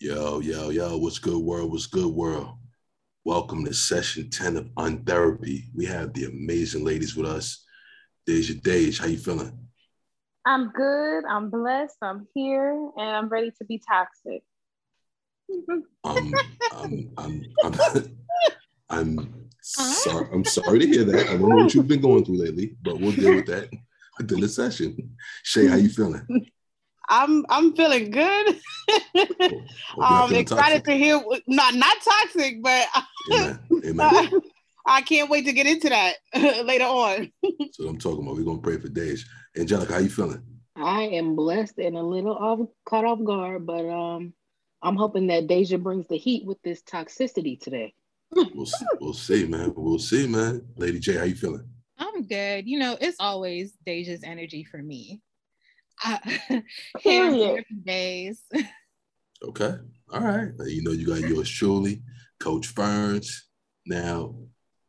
Yo, yo, yo, what's good, world? What's good, world? Welcome to session 10 of Untherapy. We have the amazing ladies with us. Deja Dej, how you feeling? I'm good. I'm blessed. I'm here and I'm ready to be toxic. Um, I'm, I'm, I'm, I'm, sorry. I'm sorry to hear that. I don't know what you've been going through lately, but we'll deal with that within the session. Shay, how you feeling? I'm I'm feeling good. I'm excited toxic. to hear not not toxic, but Amen. Amen. I can't wait to get into that later on. so I'm talking about. We're gonna pray for days. Angelica, how you feeling? I am blessed and a little off caught off guard, but um I'm hoping that Deja brings the heat with this toxicity today. we'll, see, we'll see, man. We'll see, man. Lady J, how you feeling? I'm good. You know, it's always Deja's energy for me. Period. days. Okay. All right. You know, you got yours truly, Coach Ferns. Now,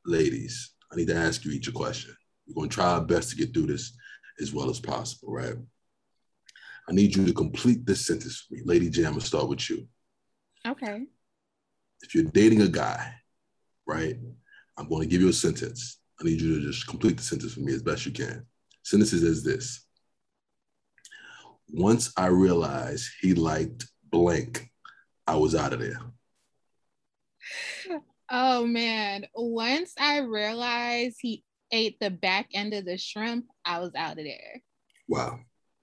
ladies, I need to ask you each a question. We're going to try our best to get through this as well as possible, right? I need you to complete this sentence for me. Lady J, I'm going to start with you. Okay. If you're dating a guy, right, I'm going to give you a sentence. I need you to just complete the sentence for me as best you can. Sentences is this once I realized he liked blank, I was out of there. Oh man. Once I realized he ate the back end of the shrimp, I was out of there. Wow.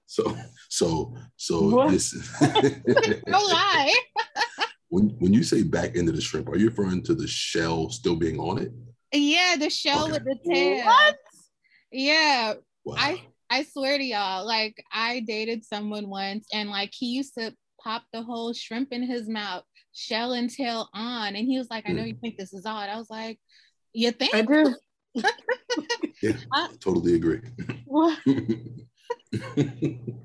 So so so what? this no lie. when when you say back end of the shrimp, are you referring to the shell still being on it? Yeah, the shell okay. with the tail. What? Yeah. Wow. I I swear to y'all, like I dated someone once and like he used to pop the whole shrimp in his mouth, shell and tail on. And he was like, I know you mm-hmm. think this is odd. I was like, You think? I do. yeah, I totally agree.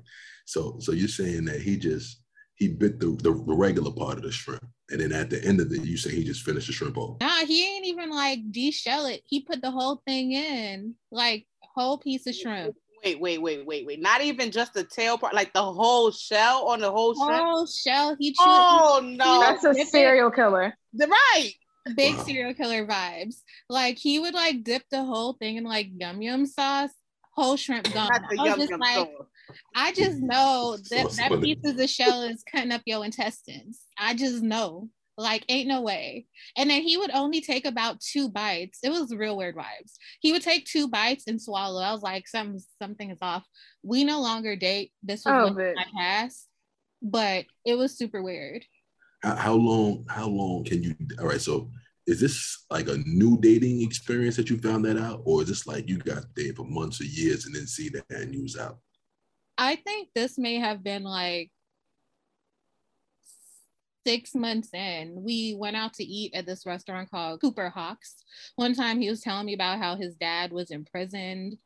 so so you're saying that he just he bit the, the, the regular part of the shrimp. And then at the end of it, you say he just finished the shrimp off. Nah, he ain't even like de-shell it. He put the whole thing in, like whole piece of shrimp. Wait, wait, wait, wait, wait. Not even just the tail part, like the whole shell on the whole shrimp. Whole shell. He chewed. Oh no, that's a serial killer. The right. Big wow. serial killer vibes. Like he would like dip the whole thing in like yum yum sauce, whole shrimp gone. I was just like, sauce. I just know that that piece of the shell is cutting up your intestines. I just know. Like, ain't no way. And then he would only take about two bites. It was real weird vibes. He would take two bites and swallow. I was like, some something is off. We no longer date. This was oh, my past, but it was super weird. How, how long? How long can you? All right, so is this like a new dating experience that you found that out, or is this like you got dated for months or years and then see that and use out? I think this may have been like six months in, we went out to eat at this restaurant called Cooper Hawks. One time he was telling me about how his dad was imprisoned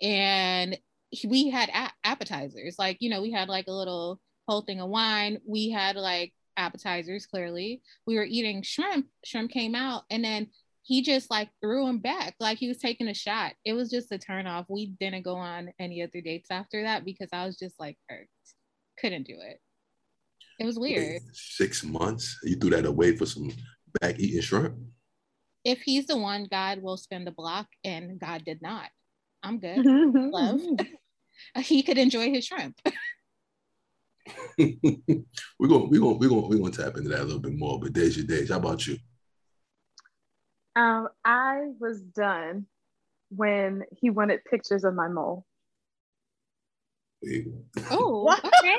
and we had a- appetizers. Like, you know, we had like a little whole thing of wine. We had like appetizers, clearly. We were eating shrimp. Shrimp came out and then he just like threw him back like he was taking a shot. It was just a turn off. We didn't go on any other dates after that because I was just like hurt. Couldn't do it. It was weird. Six months? You threw that away for some back eating shrimp? If he's the one, God will spin the block, and God did not. I'm good. Love. he could enjoy his shrimp. we're gonna we're gonna we're gonna we're gonna tap into that a little bit more. But Deja Dej, how about you? Um, I was done when he wanted pictures of my mole. Oh, okay.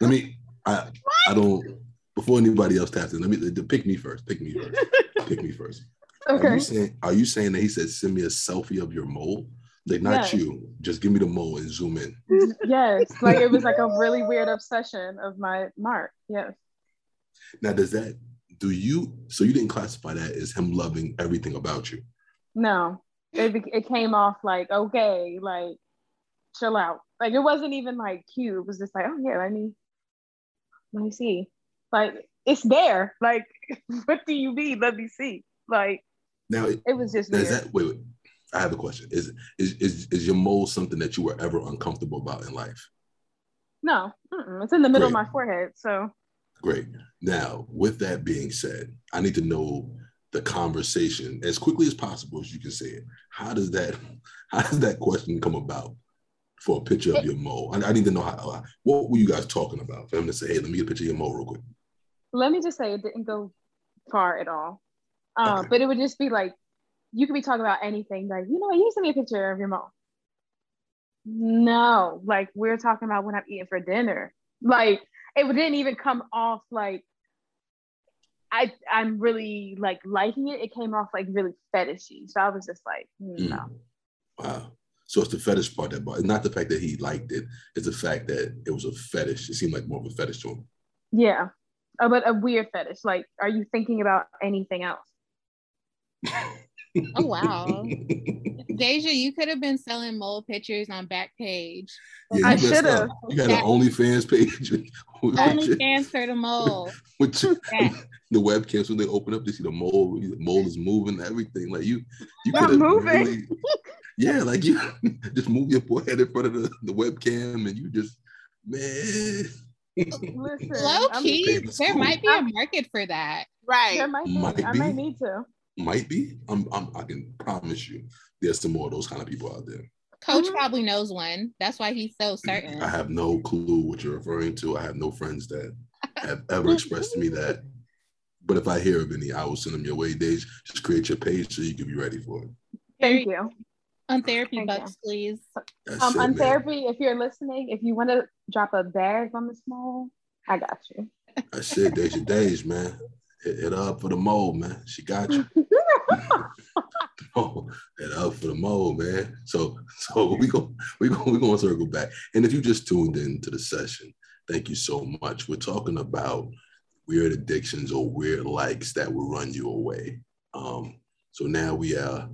Let me. I what? I don't. Before anybody else taps in, let me pick me first. Pick me first. pick me first. Okay. Are you saying? Are you saying that he said send me a selfie of your mole? Like not yes. you. Just give me the mole and zoom in. Yes, like it was like a really weird obsession of my mark. Yes. Now, does that do you? So you didn't classify that as him loving everything about you? No, it it came off like okay, like chill out. Like it wasn't even like cute. It was just like, oh yeah, let me let me see. Like it's there. Like what do you mean? Let me see. Like now it, it was just is that wait, wait. I have a question. Is, is is is your mole something that you were ever uncomfortable about in life? No, it's in the middle Great. of my forehead. So Great. Now, with that being said, I need to know the conversation as quickly as possible as you can say it. How does that how does that question come about for a picture of your mole? I, I need to know how what were you guys talking about for him to say, hey, let me get a picture of your mole real quick. Let me just say it didn't go far at all. Um, okay. but it would just be like you could be talking about anything, like, you know, you send me a picture of your mole. No, like we're talking about when I'm eating for dinner. Like it didn't even come off like I I'm really like liking it. It came off like really fetishy. So I was just like, hmm, no. Mm. Wow. So it's the fetish part that It's not the fact that he liked it. It's the fact that it was a fetish. It seemed like more of a fetish to him. Yeah. Oh, but a weird fetish. Like, are you thinking about anything else? oh wow. Deja, you could have been selling mole pictures on Backpage. Yeah, I should have. You had an OnlyFans page. OnlyFans for the mole. Which the webcams when they open up, they see the mole. The mole is moving, everything. Like you, you could have moving. Really, yeah, like you just move your forehead in front of the, the webcam, and you just man. Listen, low key, there might be a market for that. Right. There might be. Might I might need to. Might be. I'm, I'm, I can promise you there's some more of those kind of people out there. Coach mm-hmm. probably knows one. That's why he's so certain. I have no clue what you're referring to. I have no friends that have ever expressed to me that. But if I hear of any, I will send them your way. Days, just create your page so you can be ready for it. Thank you. On therapy Thank bucks, you. please. That's um, it, on man. therapy, if you're listening, if you want to drop a bag on the small, I got you. I said, Deja Days, man. Hit, hit up for the mold, man. She got you. oh, hit up for the mold, man. So, so we go, we go, we going to circle back. And if you just tuned into the session, thank you so much. We're talking about weird addictions or weird likes that will run you away. Um, so now we uh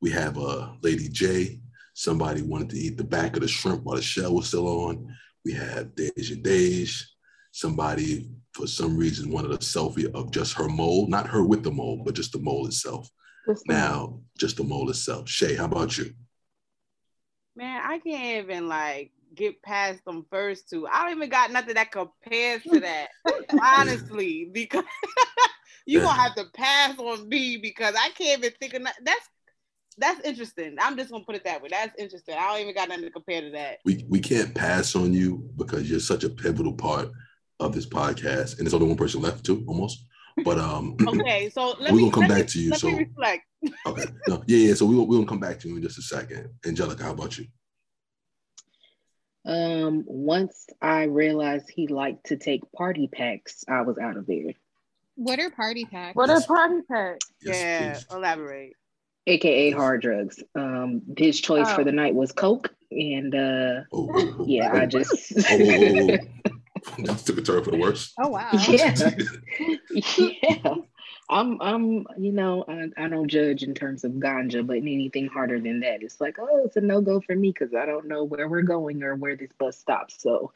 we have a uh, Lady J. Somebody wanted to eat the back of the shrimp while the shell was still on. We have Deja Dej. Somebody for some reason wanted a selfie of just her mole, not her with the mole, but just the mole itself. Just now, just the mole itself. Shay, how about you? Man, I can't even like get past them first two. I don't even got nothing that compares to that, honestly, because you gonna have to pass on me because I can't even think of that. That's that's interesting. I'm just gonna put it that way. That's interesting. I don't even got nothing to compare to that. We we can't pass on you because you're such a pivotal part of this podcast, and there's only one person left too, almost. But um, okay, so we're gonna come back me, to you. so reflect. okay, no, yeah, yeah. So we we're gonna come back to you in just a second. Angelica, how about you? Um, once I realized he liked to take party packs, I was out of there. What are party packs? What are party packs? Yes, yeah, please. elaborate. AKA hard drugs. Um, his choice oh. for the night was coke, and uh, oh, oh, oh yeah, I just. that took a turn for the worse. Oh wow. Yeah. yeah. I'm I'm you know, I, I don't judge in terms of ganja, but anything harder than that, it's like, oh, it's a no-go for me because I don't know where we're going or where this bus stops. So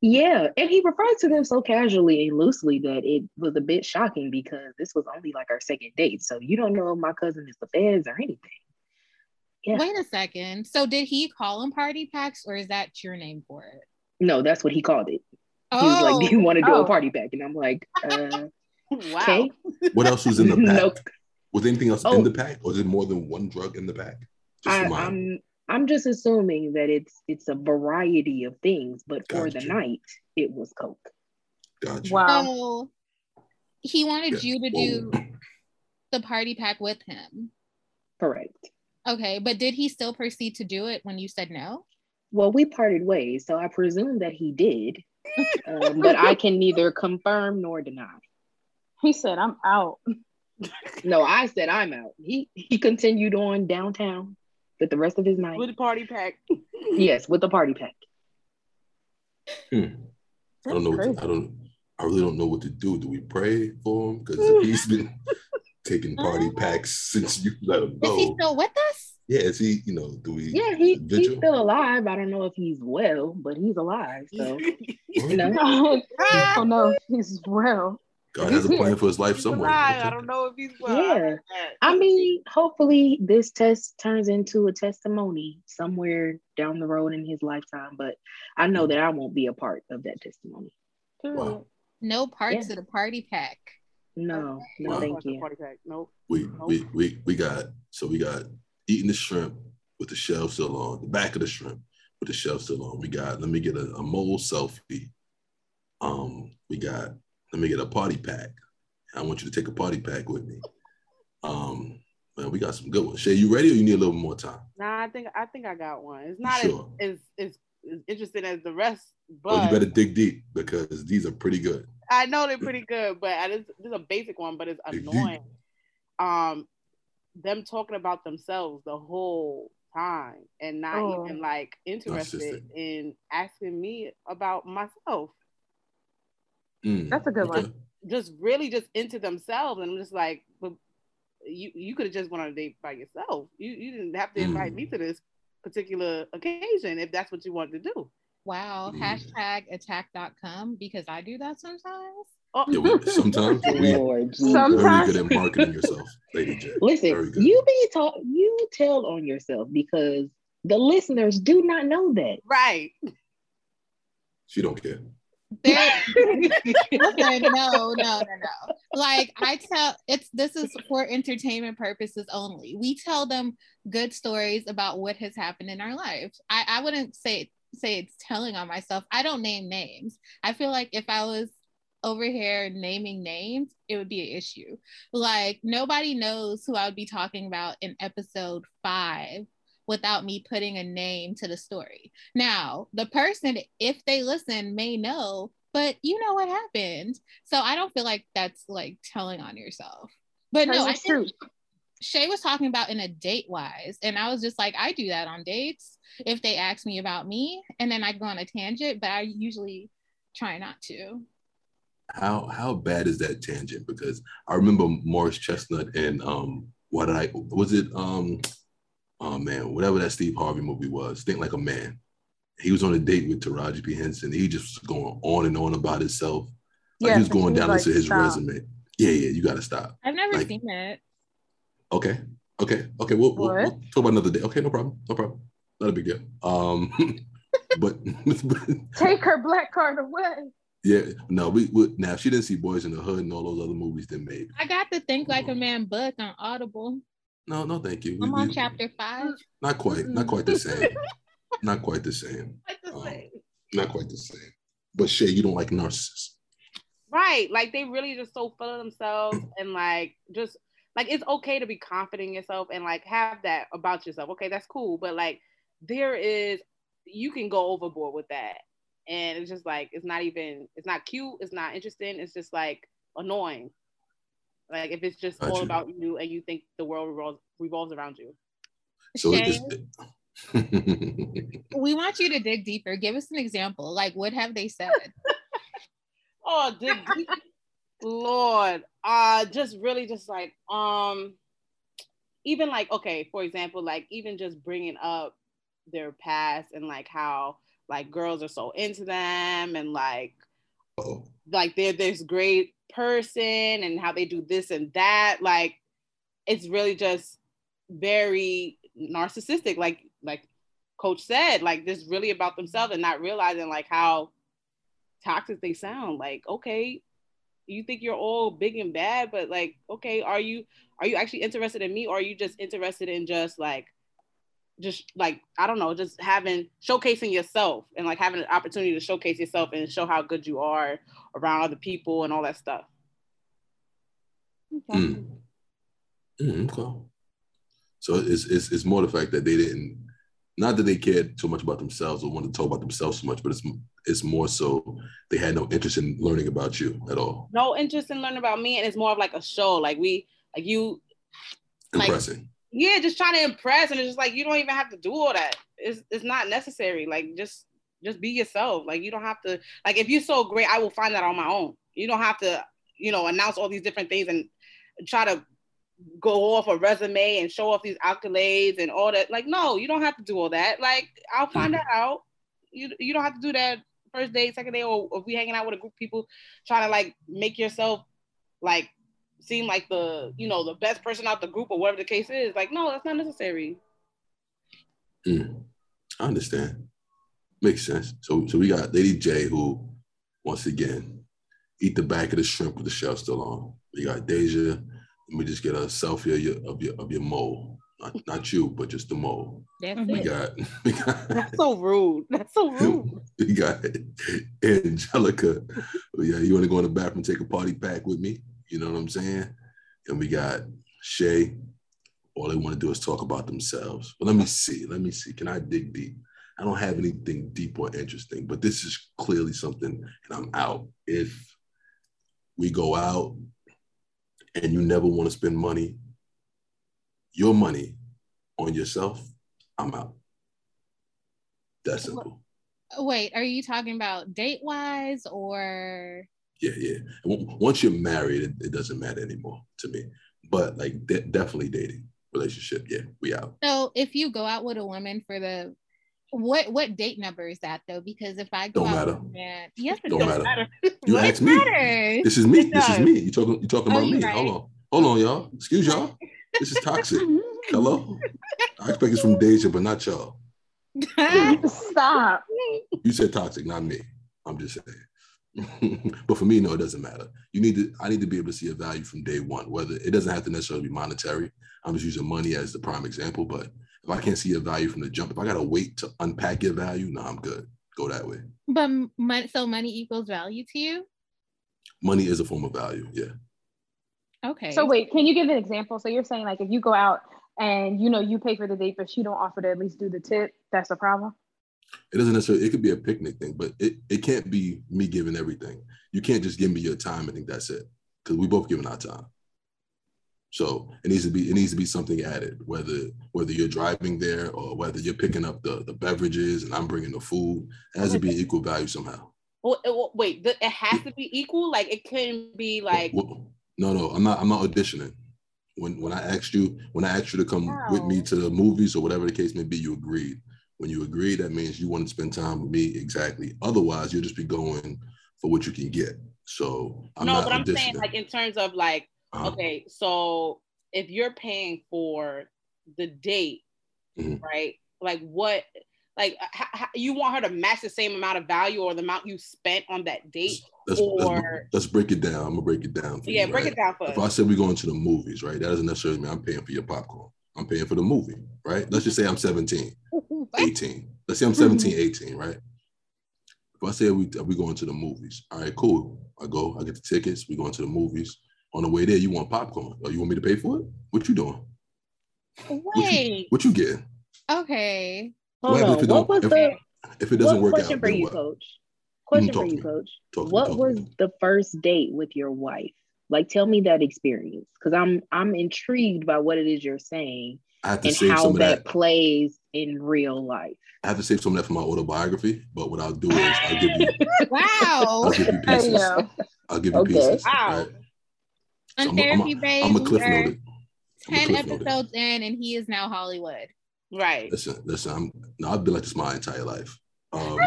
yeah, and he referred to them so casually and loosely that it was a bit shocking because this was only like our second date. So you don't know if my cousin is the feds or anything. Yeah. Wait a second. So did he call them party packs or is that your name for it? No, that's what he called it. Oh. He was like, "Do you want to do oh. a party pack?" And I'm like, uh, "Wow." Okay. What else was in the pack? nope. Was anything else oh. in the pack, or is it more than one drug in the pack? I, I'm, I'm just assuming that it's it's a variety of things, but gotcha. for the night, it was coke. Gotcha. Wow. So he wanted yeah. you to do Whoa. the party pack with him. Correct. Okay, but did he still proceed to do it when you said no? Well, we parted ways, so I presume that he did, um, but I can neither confirm nor deny. He said, "I'm out." no, I said I'm out. He he continued on downtown with the rest of his night with the party pack. yes, with the party pack. Hmm. I don't know. To, I don't. I really don't know what to do. Do we pray for him because he's been taking party packs since you let him go? Is he still with us? Yeah, is he? You know, do we? Yeah, he, he's still alive. I don't know if he's well, but he's alive. So you know. oh no, he's well. God has a plan for his life somewhere. I don't know if he's well. Yeah. I mean, hopefully this test turns into a testimony somewhere down the road in his lifetime, but I know that I won't be a part of that testimony. Wow. No parts yeah. of the party pack. No, no, wow. thank you. Party pack. Nope. We, nope. we we we got so we got eating the shrimp with the shell still on, the back of the shrimp with the shell still on. We got let me get a, a mole selfie. Um, we got let me get a party pack. I want you to take a party pack with me. Um, man, we got some good ones. Shay, you ready or you need a little more time? Nah, I think I think I got one. It's not sure? as, as, as, as interesting as the rest, but oh, you better dig deep because these are pretty good. I know they're pretty good, but this, this is a basic one, but it's annoying. Um, them talking about themselves the whole time and not oh. even like interested in asking me about myself. Mm, That's a good okay. one. Just really just into themselves, and I'm just like, but you you could have just went on a date by yourself. You you didn't have to invite mm. me to this particular occasion if that's what you wanted to do. Wow. Mm. Hashtag attack.com because I do that sometimes. Oh. Yeah, we, sometimes we sometimes. very good at marketing yourself, Lady J. Listen, you be taught you tell on yourself because the listeners do not know that. Right. She don't care. No, no, no, no. Like I tell, it's this is for entertainment purposes only. We tell them good stories about what has happened in our lives. I, I wouldn't say say it's telling on myself. I don't name names. I feel like if I was over here naming names, it would be an issue. Like nobody knows who I would be talking about in episode five without me putting a name to the story. Now, the person, if they listen, may know, but you know what happened. So I don't feel like that's like telling on yourself. But no, I think Shay was talking about in a date wise, and I was just like, I do that on dates if they ask me about me, and then I go on a tangent, but I usually try not to. How how bad is that tangent? Because I remember Morris Chestnut and um what I was it um oh man, whatever that Steve Harvey movie was, Think Like a Man. He was on a date with Taraji P. Henson. He just was going on and on about himself. Like yeah, he was going down like, into his stop. resume. Yeah, yeah, you gotta stop. I've never like, seen it. Okay, okay, okay. We'll, we'll, we'll, talk about another day. Okay, no problem, no problem. Not a big deal. Um, but take her black card away. Yeah, no, we, we now she didn't see Boys in the Hood and all those other movies. Then maybe I got to think like a man book on Audible. No, no, thank you. I'm we, on we, chapter five. Not quite, not quite the same. not quite the same. Um, not quite the same. But Shay, you don't like narcissists. Right. Like they really just so full of themselves and like just like it's okay to be confident in yourself and like have that about yourself. Okay, that's cool. But like there is you can go overboard with that. And it's just like it's not even it's not cute, it's not interesting, it's just like annoying. Like if it's just all about you and you think the world revolves, revolves around you. So we want you to dig deeper. Give us an example. Like what have they said? oh, dig deep. Lord, uh, just really just like um, even like okay, for example, like even just bringing up their past and like how like girls are so into them and like oh. like they're this great person and how they do this and that like it's really just very narcissistic like like coach said like this really about themselves and not realizing like how toxic they sound. Like okay you think you're all big and bad but like okay are you are you actually interested in me or are you just interested in just like just like I don't know, just having showcasing yourself and like having an opportunity to showcase yourself and show how good you are around other people and all that stuff. Okay. Mm. Mm, okay. So it's, it's it's more the fact that they didn't, not that they cared too much about themselves or wanted to talk about themselves so much, but it's it's more so they had no interest in learning about you at all. No interest in learning about me, and it's more of like a show. Like we, like you, impressing. Like, yeah, just trying to impress, and it's just like you don't even have to do all that. It's it's not necessary. Like just just be yourself. Like you don't have to. Like if you're so great, I will find that on my own. You don't have to, you know, announce all these different things and try to go off a resume and show off these accolades and all that. Like no, you don't have to do all that. Like I'll find that out. You you don't have to do that first day, second day, or if we hanging out with a group of people trying to like make yourself like seem like the you know the best person out the group or whatever the case is. Like, no, that's not necessary. Mm, I understand. Makes sense. So so we got Lady J who once again eat the back of the shrimp with the shell still on. We got Deja. Let me just get a selfie of your of your of your mole. Not, not you, but just the mole. That's we, got, we got That's so rude. That's so rude. We got Angelica. yeah, you want to go in the bathroom take a party pack with me? You know what I'm saying? And we got Shay. All they want to do is talk about themselves. But let me see. Let me see. Can I dig deep? I don't have anything deep or interesting, but this is clearly something, and I'm out. If we go out and you never want to spend money, your money on yourself, I'm out. That's simple. Wait, are you talking about date wise or? Yeah, yeah. Once you're married, it, it doesn't matter anymore to me. But like de- definitely dating relationship, yeah, we out. So if you go out with a woman for the what what date number is that though? Because if I go don't out matter. Man, yes, it don't, don't matter. matter. You ask me. Matters. This is me. This is me. You talking? You talking oh, about me? Right. Hold on. Hold on, y'all. Excuse y'all. This is toxic. Hello. I expect it's from Deja, but not y'all. Stop. You said toxic, not me. I'm just saying. but for me, no, it doesn't matter. You need to. I need to be able to see a value from day one. Whether it doesn't have to necessarily be monetary. I'm just using money as the prime example, but if I can't see a value from the jump, if I gotta wait to unpack your value, no, I'm good. Go that way. But money, so money equals value to you. Money is a form of value. Yeah. Okay. So wait, can you give an example? So you're saying like if you go out and you know you pay for the date, but she don't offer to at least do the tip, that's a problem. It doesn't necessarily. It could be a picnic thing, but it, it can't be me giving everything. You can't just give me your time and think that's it, because we both giving our time. So it needs to be it needs to be something added, whether whether you're driving there or whether you're picking up the the beverages and I'm bringing the food. It has to be equal value somehow. Well, wait, it has to be equal. Like it couldn't be like. Well, no, no, I'm not. I'm not auditioning. When when I asked you when I asked you to come wow. with me to the movies or whatever the case may be, you agreed. When you agree, that means you want to spend time with me exactly. Otherwise, you'll just be going for what you can get. So I'm no, but I'm saying like in terms of like uh-huh. Okay, so if you're paying for the date, mm-hmm. right? Like what? Like you want her to match the same amount of value or the amount you spent on that date? Let's, or let's, let's break it down. I'm gonna break it down. yeah, you, break right? it down for us. If I said we're going to the movies, right? That doesn't necessarily mean I'm paying for your popcorn. I'm paying for the movie, right? Let's just say I'm 17, 18. Let's say I'm 17, mm-hmm. 18, right? If I say we we going to the movies, all right, cool. I go, I get the tickets, we going to the movies on the way there, you want popcorn. Or oh, you want me to pay for it? What you doing? Wait. What you, what you getting? Okay. Hold on. If what was if, the if it doesn't work question out, for you, what? coach? Question for you, coach. Talk what was the first date with your wife? Like tell me that experience. Because I'm I'm intrigued by what it is you're saying and how that, that plays in real life. I have to save some of that for my autobiography, but what I'll do is I'll give you Wow. I'll give you pieces. I'll give you okay. pieces. Wow. Right? on so Therapy I'm, Babe. I'm a cliff noted. Ten cliff episodes noted. in, and he is now Hollywood. Right. Listen, listen. I'm. No, I've been like this my entire life. Um,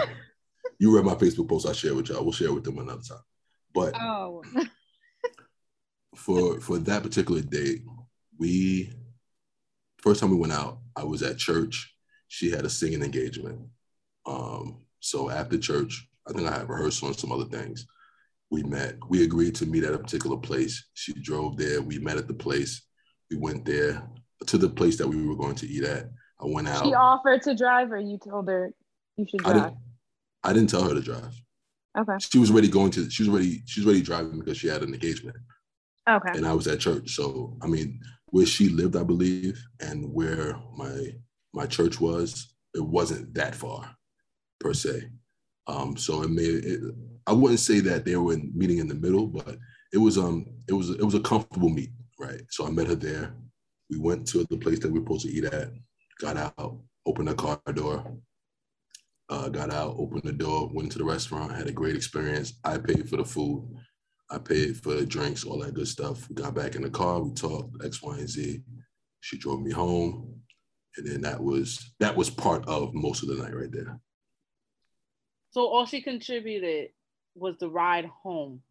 you read my Facebook post I share with y'all. We'll share with them another time. But oh. For for that particular date, we first time we went out, I was at church. She had a singing engagement. Um, so after church, I think I had rehearsal and some other things we met. We agreed to meet at a particular place. She drove there. We met at the place. We went there to the place that we were going to eat at. I went out. She offered to drive, or you told her you should drive. I didn't, I didn't tell her to drive. Okay. She was already going to. She was ready. She was already driving because she had an engagement. Okay. And I was at church, so I mean, where she lived, I believe, and where my my church was, it wasn't that far, per se. Um, so it made it, I wouldn't say that they were meeting in the middle, but it was um it was it was a comfortable meet, right? So I met her there. We went to the place that we were supposed to eat at, got out, opened the car door, uh, got out, opened the door, went to the restaurant, had a great experience. I paid for the food, I paid for the drinks, all that good stuff. We got back in the car, we talked X, Y, and Z. She drove me home, and then that was that was part of most of the night right there. So all she contributed was the ride home.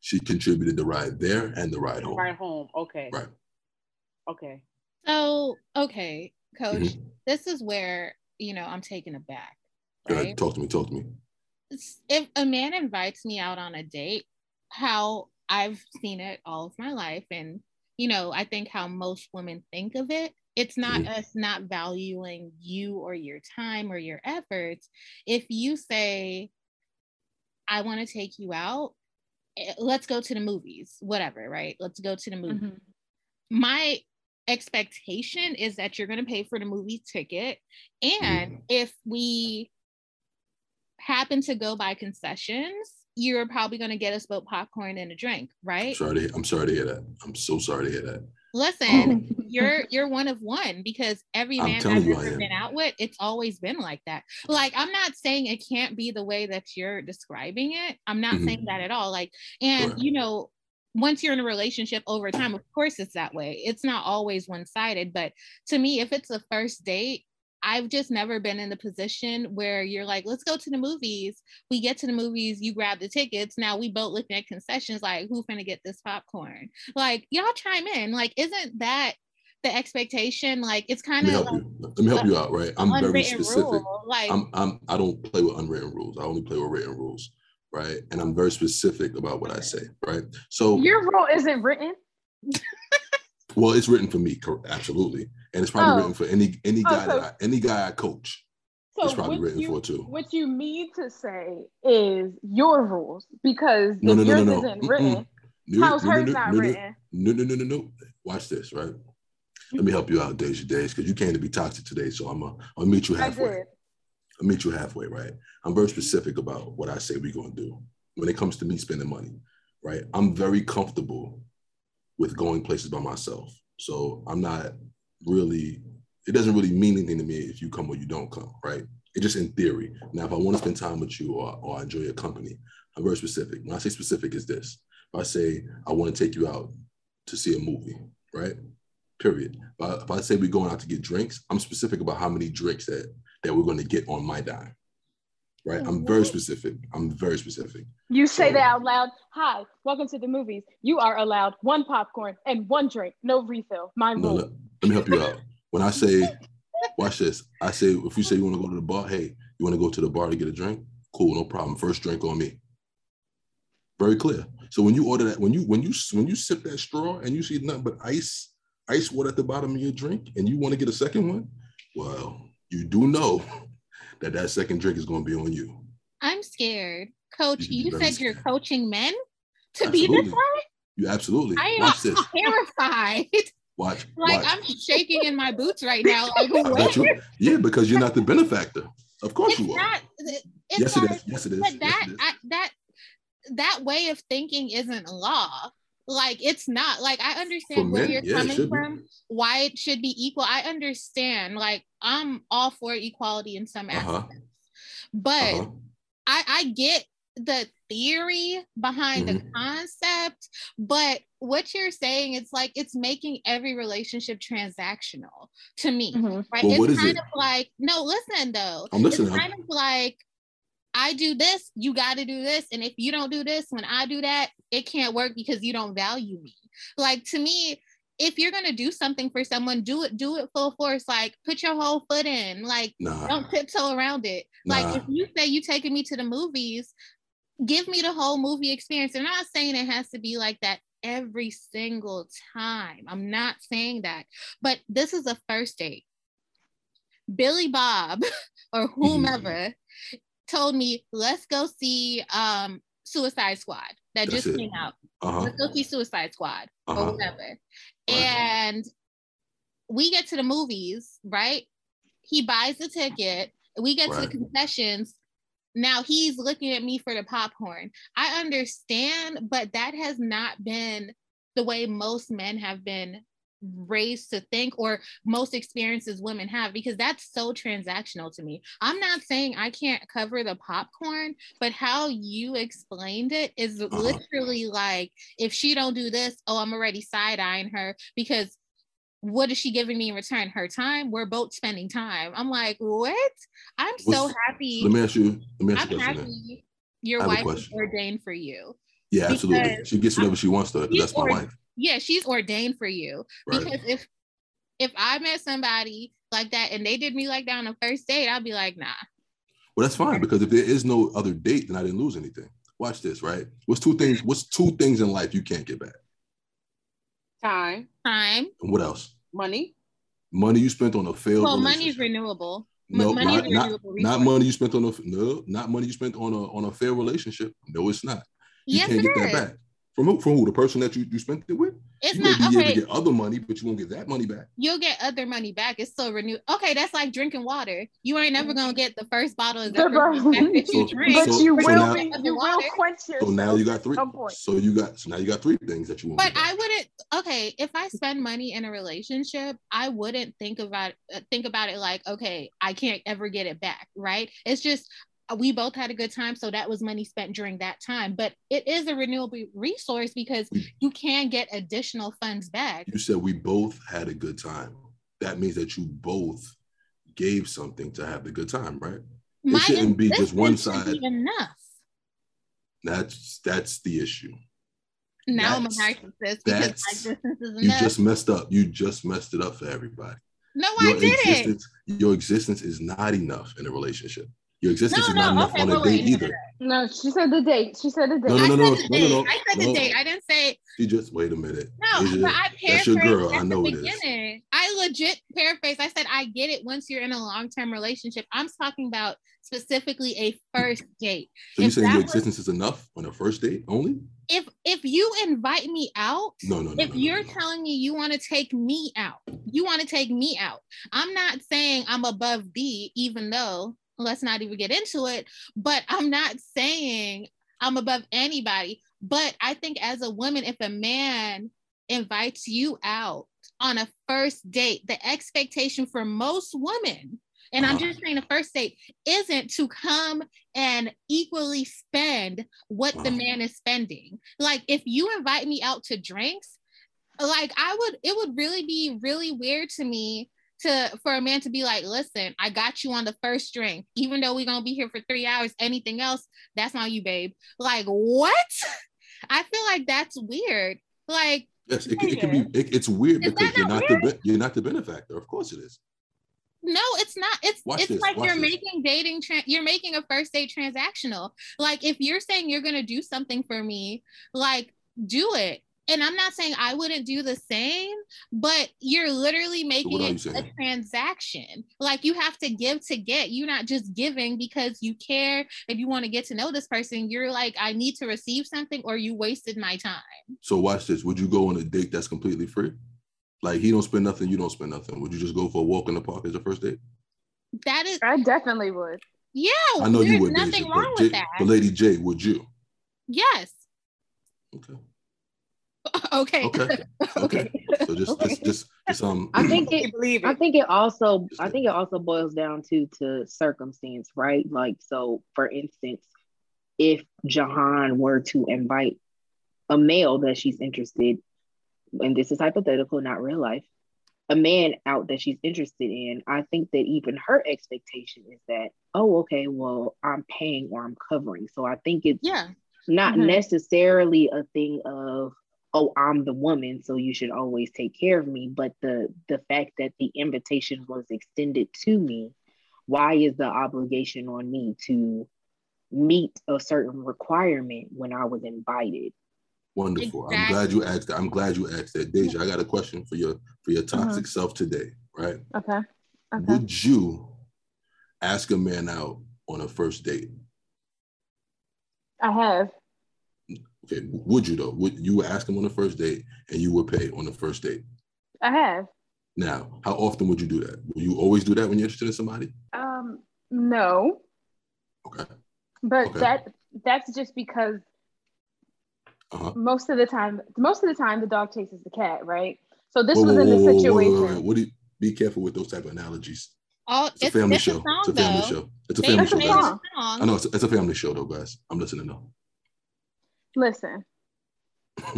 She contributed the ride there and the ride home. Ride home. Okay. Right. Okay. So, okay, coach, mm-hmm. this is where, you know, I'm taken aback. Right? Go ahead. Talk to me. Talk to me. If a man invites me out on a date, how I've seen it all of my life, and, you know, I think how most women think of it, it's not us not valuing you or your time or your efforts. If you say, I want to take you out, eh, let's go to the movies, whatever, right? Let's go to the movie. Mm-hmm. My expectation is that you're going to pay for the movie ticket. And if we happen to go by concessions, you're probably going to get us both popcorn and a drink, right? I'm sorry, to, I'm sorry to hear that. I'm so sorry to hear that. Listen, you're you're one of one because every man I've ever been out with, it's always been like that. Like I'm not saying it can't be the way that you're describing it. I'm not mm-hmm. saying that at all. Like, and right. you know, once you're in a relationship over time, of course it's that way. It's not always one-sided, but to me, if it's a first date, I've just never been in the position where you're like, let's go to the movies. We get to the movies, you grab the tickets. Now we both looking at concessions like, who's gonna get this popcorn? Like, y'all chime in. Like, isn't that the expectation? Like, it's kind of like, let me help you out, right? I'm very specific. Rule. Like, I'm, I'm I don't play with unwritten rules. I only play with written rules, right? And I'm very specific about what I say, right? So your rule isn't written. well, it's written for me, absolutely and it's probably oh. written for any any guy oh, so, that I, any guy I coach. So it's probably written you, for too. What you mean to say is your rules because no, no, yours no, isn't written. No, how's hers no, not written? No, no, no, no, no. Watch this, right? Let me help you out, Deja Days, because you came to be toxic today. So I'm gonna I'll meet you halfway. I'll meet you halfway, right? I'm very mm-hmm. specific about what I say we're gonna do when it comes to me spending money, right? I'm very comfortable with going places by myself. So I'm not really it doesn't really mean anything to me if you come or you don't come, right? It's just in theory. Now, if I want to spend time with you or, or I enjoy your company, I'm very specific. When I say specific, is this. If I say I want to take you out to see a movie, right? Period. But if I say we're going out to get drinks, I'm specific about how many drinks that that we're going to get on my dime. Right? I'm very mm-hmm. specific. I'm very specific. You say so, that out loud. Hi, welcome to the movies. You are allowed one popcorn and one drink, no refill. My no, rule. Let me help you out. When I say, watch this, I say, if you say you want to go to the bar, hey, you want to go to the bar to get a drink? Cool, no problem. First drink on me. Very clear. So when you order that, when you when you when you sip that straw and you see nothing but ice, ice water at the bottom of your drink, and you want to get a second one, well, you do know that that second drink is going to be on you. I'm scared, Coach. You, you said scared. you're coaching men to absolutely. be this way. You absolutely. I am terrified. Watch. Like watch. I'm shaking in my boots right now. Like, yeah, because you're not the benefactor. Of course it's you are. Not, yes, like, it is. Yes, it is. But that yes, I, that that way of thinking isn't law. Like it's not like I understand for where you're yeah, coming from, be. why it should be equal. I understand. Like I'm all for equality in some uh-huh. aspects, but uh-huh. I I get the theory behind mm-hmm. the concept, but what you're saying it's like it's making every relationship transactional to me, mm-hmm. right? Well, it's kind it? of like no, listen though, I'm listening. It's kind of like I do this, you got to do this, and if you don't do this when I do that, it can't work because you don't value me. Like to me, if you're gonna do something for someone, do it, do it full force. Like put your whole foot in. Like nah. don't tiptoe around it. Nah. Like if you say you taking me to the movies, give me the whole movie experience. I'm not saying it has to be like that every single time. I'm not saying that. But this is a first date. Billy Bob or whomever mm-hmm. told me, let's go see um, Suicide Squad that That's just it. came out. Uh-huh. Let's go see Suicide Squad uh-huh. or whatever. Right. And we get to the movies, right? He buys the ticket. We get right. to the concessions now he's looking at me for the popcorn. I understand, but that has not been the way most men have been raised to think or most experiences women have because that's so transactional to me. I'm not saying I can't cover the popcorn, but how you explained it is uh-huh. literally like if she don't do this, oh, I'm already side-eyeing her because what is she giving me in return? Her time. We're both spending time. I'm like, what? I'm so happy. Let me ask you. Let me ask I'm you happy your wife is ordained for you. Yeah, absolutely. She gets whatever she wants to. That's my wife. Yeah, she's ordained for you. Right. Because if if I met somebody like that and they did me like that on a first date, I'd be like, nah. Well, that's fine because if there is no other date, then I didn't lose anything. Watch this, right? What's two things? What's two things in life you can't get back? Time. Time. And what else? Money. Money you spent on a failed. Well, money is renewable. No, not, not, not, money you spent on a no, not money you spent on a on a fair relationship. No, it's not. You yes, can't get is. that back. From who? From who? The person that you, you spent it with? It's you not may be okay. able to get other money, but you won't get that money back. You'll get other money back. It's still renewed. Okay, that's like drinking water. You ain't never gonna get the first bottle of that you so, drink, but you will. Now, you will quench So now you got three. So you got so now you got three things that you want. But I wouldn't. Okay, if I spend money in a relationship, I wouldn't think about uh, think about it like, okay, I can't ever get it back. Right? It's just Uh, we both had a good time so that was money spent during that time but it is a renewable resource because mm. you can get additional funds back you said we both had a good time that means that you both gave something to have the good time right My it shouldn't be just one side enough that's that's the issue now that's, I'm a narcissist because my existence is enough. You just messed up. You just messed it up for everybody. No, your I didn't. Your existence is not enough in a relationship. Your existence no, is not enough okay, on a date either. No, she said the date. She said the date. No, no, no, no, no, no, no, I said the date. I didn't say. She just wait a minute. No, but I That's your girl. I know it is. I legit paraphrase. I said I get it once you're in a long term relationship. I'm talking about specifically a first date. So you saying your existence was, is enough on a first date only? If if you invite me out, no, no, no if no, you're no, no. telling me you want to take me out, you want to take me out. I'm not saying I'm above B, even though let's not even get into it. But I'm not saying I'm above anybody. But I think as a woman, if a man invites you out on a first date, the expectation for most women, and I'm uh-huh. just saying the first date, isn't to come and equally spend what the uh-huh. man is spending. Like if you invite me out to drinks, like I would, it would really be really weird to me to for a man to be like, listen, I got you on the first drink, even though we're gonna be here for three hours. Anything else, that's on you, babe. Like, what? I feel like that's weird. Like, yes, it, it can be. It, it's weird is because you're not, not the you're not the benefactor. Of course, it is. No, it's not. It's Watch it's this. like you're this. making dating. Tra- you're making a first date transactional. Like if you're saying you're gonna do something for me, like do it and I'm not saying I wouldn't do the same, but you're literally making it a transaction. Like you have to give to get. You're not just giving because you care if you want to get to know this person. You're like, I need to receive something, or you wasted my time. So watch this. Would you go on a date that's completely free? Like he don't spend nothing, you don't spend nothing. Would you just go for a walk in the park as a first date? That is I definitely would. Yeah, I know you would. Nothing Deja, wrong with J- that. But Lady J, would you? Yes. Okay. Okay. Okay. Okay. So just, okay. just, just, just, um. I think it. it. I think it also. I think it also boils down to to circumstance, right? Like, so for instance, if Jahan were to invite a male that she's interested, and this is hypothetical, not real life, a man out that she's interested in, I think that even her expectation is that, oh, okay, well, I'm paying or I'm covering. So I think it's yeah not mm-hmm. necessarily a thing of oh i'm the woman so you should always take care of me but the the fact that the invitation was extended to me why is the obligation on me to meet a certain requirement when i was invited wonderful exactly. i'm glad you asked that i'm glad you asked that deja i got a question for your for your uh-huh. toxic uh-huh. self today right okay. okay would you ask a man out on a first date i have Okay, would you though? Would you ask him on the first date and you would pay on the first date? I have. Now, how often would you do that? Will you always do that when you're interested in somebody? Um, no. Okay. But okay. that that's just because uh-huh. most of the time, most of the time, the dog chases the cat, right? So this whoa, was whoa, in the whoa, situation. What do you be careful with those type of analogies? Oh, it's, it's a family show. A song, it's a family though. show. It's a family show. I know it's, it's a family show though, guys. I'm listening though. Listen,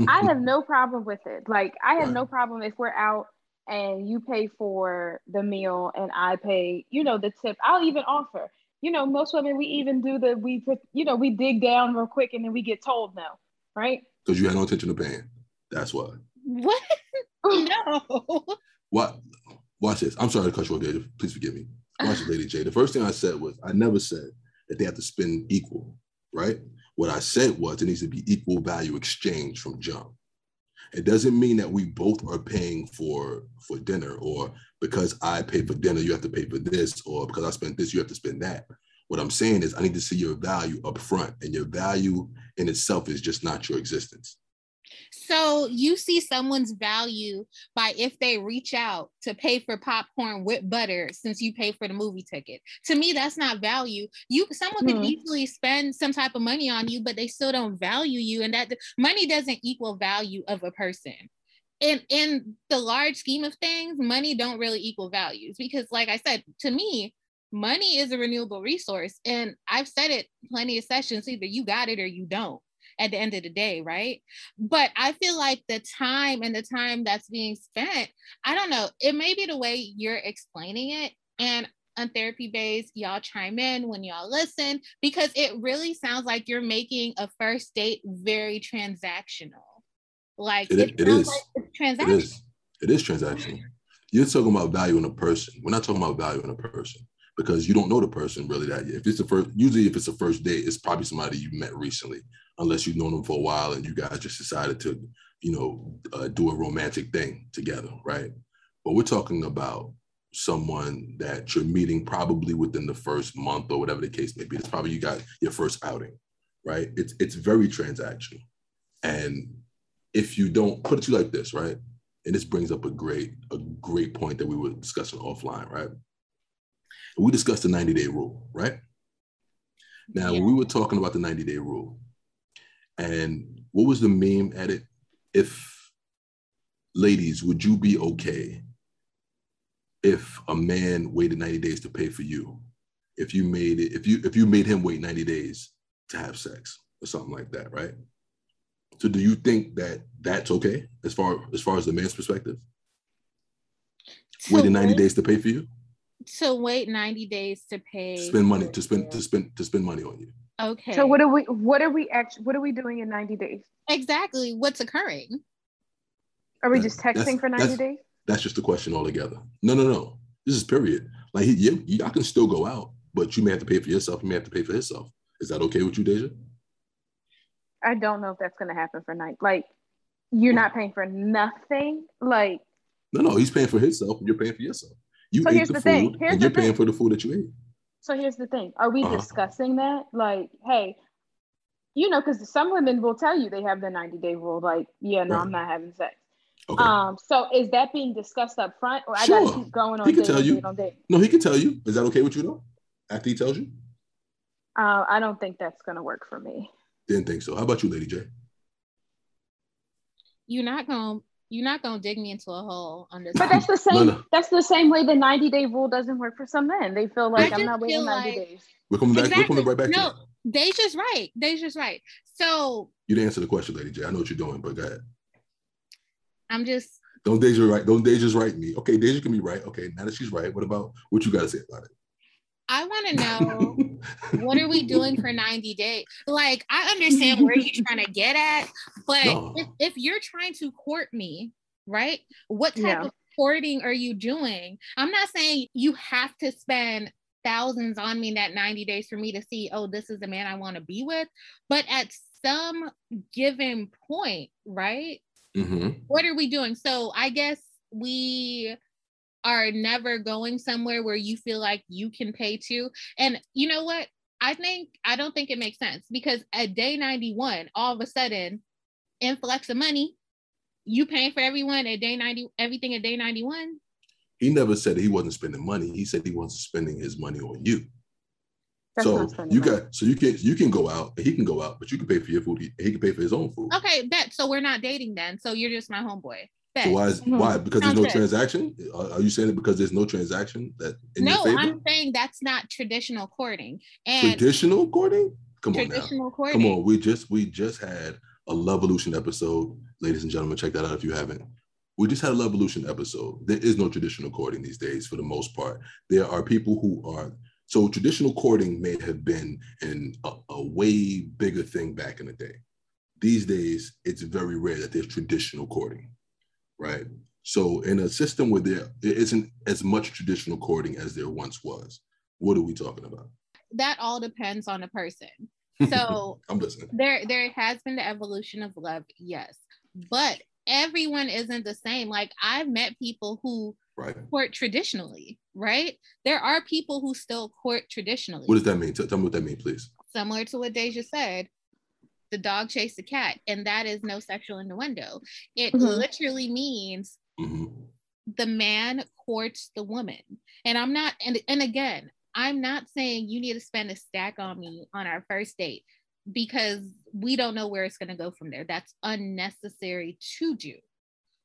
I have no problem with it. Like, I have no problem if we're out and you pay for the meal and I pay, you know, the tip. I'll even offer. You know, most women we even do the we you know we dig down real quick and then we get told no. right? Because you had no intention of paying. That's why. What? no. What? Watch this. I'm sorry to cut you off, Deja. Please forgive me. Watch this, Lady J. The first thing I said was I never said that they have to spend equal, right? What I said was it needs to be equal value exchange from jump. It doesn't mean that we both are paying for for dinner, or because I pay for dinner, you have to pay for this, or because I spent this, you have to spend that. What I'm saying is I need to see your value up front, and your value in itself is just not your existence. So you see someone's value by if they reach out to pay for popcorn with butter since you pay for the movie ticket. To me, that's not value. You someone hmm. can easily spend some type of money on you, but they still don't value you. And that money doesn't equal value of a person. In in the large scheme of things, money don't really equal values because, like I said, to me, money is a renewable resource. And I've said it plenty of sessions, either you got it or you don't at the end of the day, right? But I feel like the time and the time that's being spent, I don't know, it may be the way you're explaining it. And on therapy base, y'all chime in when y'all listen, because it really sounds like you're making a first date very transactional. Like it, it, it is like transactional. It is. It is transactional. You're talking about value in a person. We're not talking about value in a person because you don't know the person really that yet. If it's the first, usually if it's a first date, it's probably somebody you met recently unless you've known them for a while and you guys just decided to, you know, uh, do a romantic thing together, right? But we're talking about someone that you're meeting probably within the first month or whatever the case may be. It's probably you got your first outing, right? It's it's very transactional, and if you don't put it to you like this, right? And this brings up a great a great point that we were discussing offline, right? We discussed the 90 day rule, right? Now, yeah. when we were talking about the 90 day rule, and what was the meme at it? If ladies, would you be okay if a man waited 90 days to pay for you? If you made it, if you if you made him wait 90 days to have sex or something like that, right? So do you think that that's okay as far as far as the man's perspective? So Waiting 90 wait, days to pay for you? To wait 90 days to pay spend money to spend to spend to spend money on you. Okay. So what are we what are we actually what are we doing in 90 days? Exactly. What's occurring? Are we just texting for 90 days? That's just a question altogether. No, no, no. This is period. Like yeah, y'all can still go out, but you may have to pay for yourself. You may have to pay for himself. Is that okay with you, Deja? I don't know if that's gonna happen for night. Like you're not paying for nothing. Like no, no, he's paying for himself. You're paying for yourself. You so ate the, the food, and you're paying for the food that you ate. So here's the thing: Are we uh-huh. discussing that? Like, hey, you know, because some women will tell you they have the 90 day rule. Like, yeah, no, right. I'm not having sex. Okay. Um, so is that being discussed up front, or sure. I gotta keep going on? He can tell you. No, he can tell you. Is that okay with you though? After he tells you. Uh, I don't think that's gonna work for me. Didn't think so. How about you, Lady J? You're not gonna you're not gonna dig me into a hole on this. But that's the same. No, no. That's the same way the 90 day rule doesn't work for some men. They feel like I am not waiting 90 like, days. We're coming back. Exactly. We're coming right back. No, they just right. They just right. So you didn't answer the question, Lady J. I know what you're doing, but go ahead. I'm just. Don't Deja right. Don't Deja's right me. Okay, Deja can be right. Okay, now that she's right, what about what you got to say about it? I want to know what are we doing for 90 days? Like, I understand where you're trying to get at, but no. if, if, you're trying to court me, right? What type yeah. of courting are you doing? I'm not saying you have to spend thousands on me in that 90 days for me to see, oh, this is the man I want to be with. But at some given point, right? Mm-hmm. What are we doing? So I guess we are never going somewhere where you feel like you can pay to. And you know what? I think I don't think it makes sense because at day 91, all of a sudden, influx of money, you paying for everyone at day 90, everything at day 91. He never said he wasn't spending money. He said he wasn't spending his money on you. That's so you got so you can you can go out he can go out, but you can pay for your food. He, he can pay for his own food. Okay, bet. So we're not dating then. So you're just my homeboy. So why is mm-hmm. why because there's no transaction? Are you saying it because there's no transaction that No, I'm saying that's not traditional courting. And traditional courting? Come on now. Courting. Come on. We just we just had a Love Evolution episode. Ladies and gentlemen, check that out if you haven't. We just had a Love Evolution episode. There is no traditional courting these days for the most part. There are people who are so traditional courting may have been in a, a way bigger thing back in the day these days it's very rare that there's traditional courting, right? So in a system where there isn't as much traditional courting as there once was, what are we talking about? That all depends on the person. So I'm listening. There there has been the evolution of love, yes. But everyone isn't the same. Like I've met people who right. court traditionally, right? There are people who still court traditionally. What does that mean? Tell, tell me what that means, please. Similar to what Deja said, the dog chased the cat, and that is no sexual innuendo. It mm-hmm. literally means mm-hmm. the man courts the woman. And I'm not, and, and again, I'm not saying you need to spend a stack on me on our first date because we don't know where it's going to go from there. That's unnecessary to do,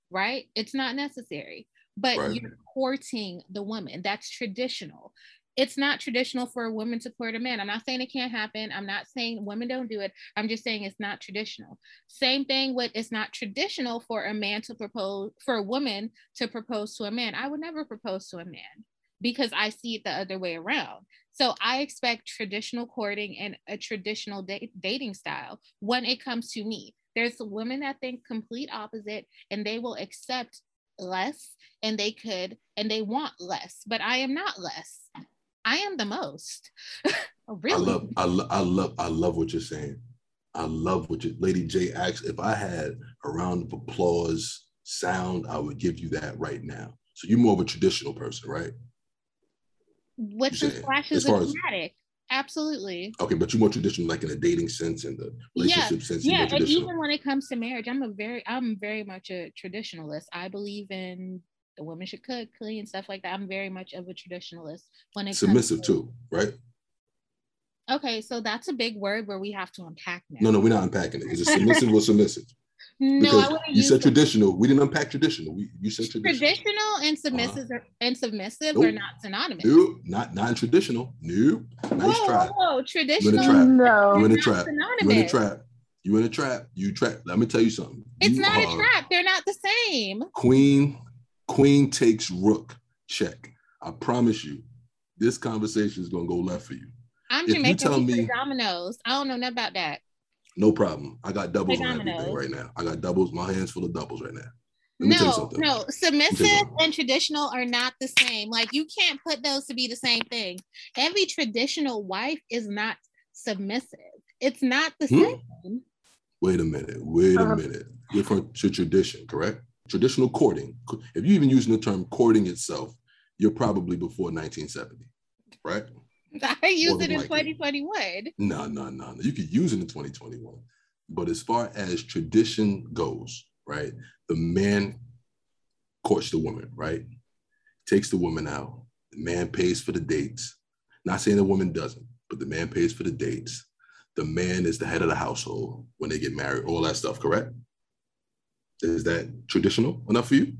right? It's not necessary, but right. you're courting the woman. That's traditional. It's not traditional for a woman to court a man. I'm not saying it can't happen. I'm not saying women don't do it. I'm just saying it's not traditional. Same thing with it's not traditional for a man to propose, for a woman to propose to a man. I would never propose to a man because I see it the other way around. So I expect traditional courting and a traditional da- dating style when it comes to me. There's women that think complete opposite and they will accept less and they could and they want less, but I am not less. I am the most. really? Oh, I love I, lo- I love I love what you're saying. I love what you Lady J asked. If I had a round of applause sound, I would give you that right now. So you're more of a traditional person, right? with some flashes of dramatic. Absolutely. Okay, but you're more traditional, like in a dating sense and the relationship yeah, sense. Yeah, and even when it comes to marriage, I'm a very, I'm very much a traditionalist. I believe in the women should cook, clean, stuff like that. I'm very much of a traditionalist when it submissive to, too, right? Okay, so that's a big word where we have to unpack now. No, no, we're not unpacking it. Is it submissive or submissive? No, because I wouldn't. You said traditional. We didn't unpack traditional. We you said traditional. Traditional and submissive uh, and submissive nope. are not synonymous. Nope, not non-traditional. No, nice whoa, try. Whoa, traditional. You in a trap. No, You're in a trap. You're in a trap. You're in a trap. You trap. Let me tell you something. It's you not a trap. They're not the same. Queen, queen takes rook. Check. I promise you, this conversation is gonna go left for you. I'm if Jamaican. You tell me dominoes. I don't know nothing about that. No problem. I got doubles on everything right now. I got doubles. My hands full of doubles right now. no, no, submissive and traditional are not the same. Like you can't put those to be the same thing. Every traditional wife is not submissive. It's not the hmm? same. Wait a minute. Wait a uh-huh. minute. Different to tradition, correct? Traditional courting. If you're even using the term courting itself, you're probably before 1970, right? I use it in 2021. No, no, no. You could use it in 2021. But as far as tradition goes, right, the man courts the woman, right? Takes the woman out. The man pays for the dates. Not saying the woman doesn't, but the man pays for the dates. The man is the head of the household when they get married, all that stuff, correct? Is that traditional enough for you?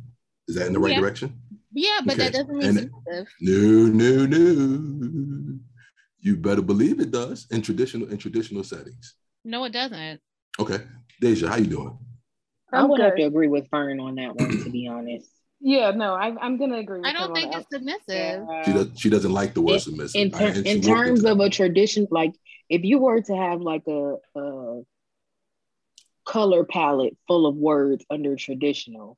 Is that in the right yeah. direction? Yeah, but okay. that doesn't mean submissive. No, no, no. You better believe it does in traditional in traditional settings. No, it doesn't. Okay, Deja, how you doing? I would have to agree with Fern on that one, to be honest. Yeah, no, I, am gonna agree. I don't think it's submissive. Yeah. She does. She doesn't like the word in, submissive. In, ter- in terms of a tradition, like if you were to have like a, a color palette full of words under traditional,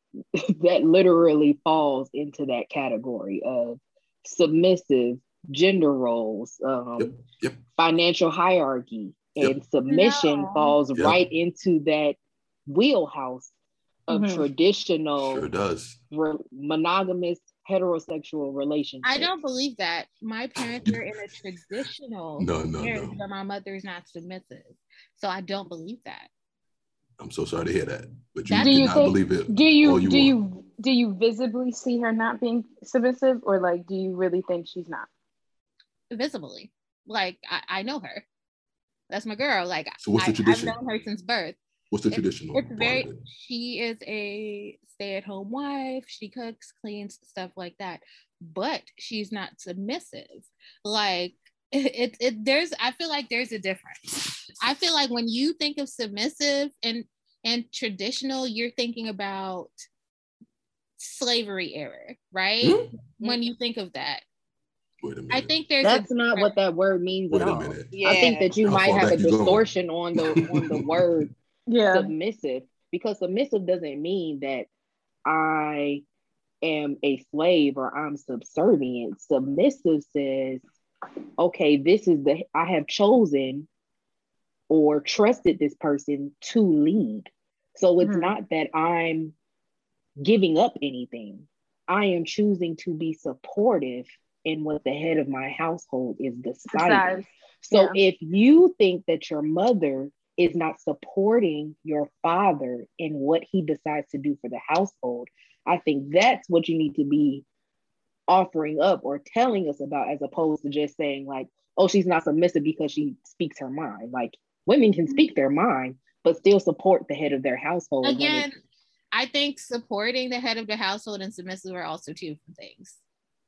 that literally falls into that category of submissive gender roles, um, yep, yep. financial hierarchy, yep. and submission no. falls right into that wheelhouse of mm-hmm. traditional sure does. Re- monogamous heterosexual relationship. I don't believe that. My parents were in a traditional no, no, marriage, no. but my mother is not submissive. So I don't believe that. I'm so sorry to hear that, but you do you think, believe it. Do you, you do want. you do you visibly see her not being submissive, or like do you really think she's not? Visibly, like I, I know her. That's my girl. Like so, what's the I, tradition? I've known her since birth. What's the traditional? It's very. It? She is a stay-at-home wife. She cooks, cleans, stuff like that. But she's not submissive. Like it, it there's i feel like there's a difference i feel like when you think of submissive and and traditional you're thinking about slavery era right mm-hmm. when you think of that I think there's that's a, not what that word means at all. Yeah. I think that you How might have a distortion on the on the word yeah. submissive because submissive doesn't mean that I am a slave or I'm subservient. Submissive says, okay, this is the I have chosen or trusted this person to lead. So it's mm-hmm. not that I'm giving up anything. I am choosing to be supportive in what the head of my household is deciding. So yeah. if you think that your mother is not supporting your father in what he decides to do for the household, I think that's what you need to be offering up or telling us about as opposed to just saying like, oh, she's not submissive because she speaks her mind. Like women can speak mm-hmm. their mind, but still support the head of their household. Again, I think supporting the head of the household and submissive are also two different things.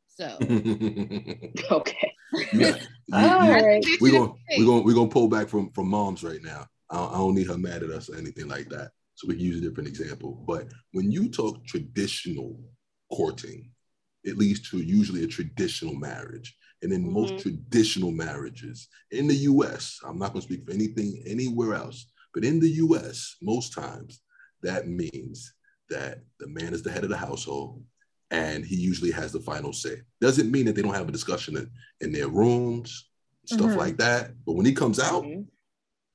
So okay. Yeah. All right. We're gonna we're gonna we're gonna pull back from from moms right now. I don't, I don't need her mad at us or anything like that. So we can use a different example. But when you talk traditional courting, it leads to usually a traditional marriage. And in mm-hmm. most traditional marriages in the US, I'm not going to speak for anything anywhere else, but in the US, most times that means that the man is the head of the household and he usually has the final say. Doesn't mean that they don't have a discussion in, in their rooms, stuff mm-hmm. like that. But when he comes out, mm-hmm.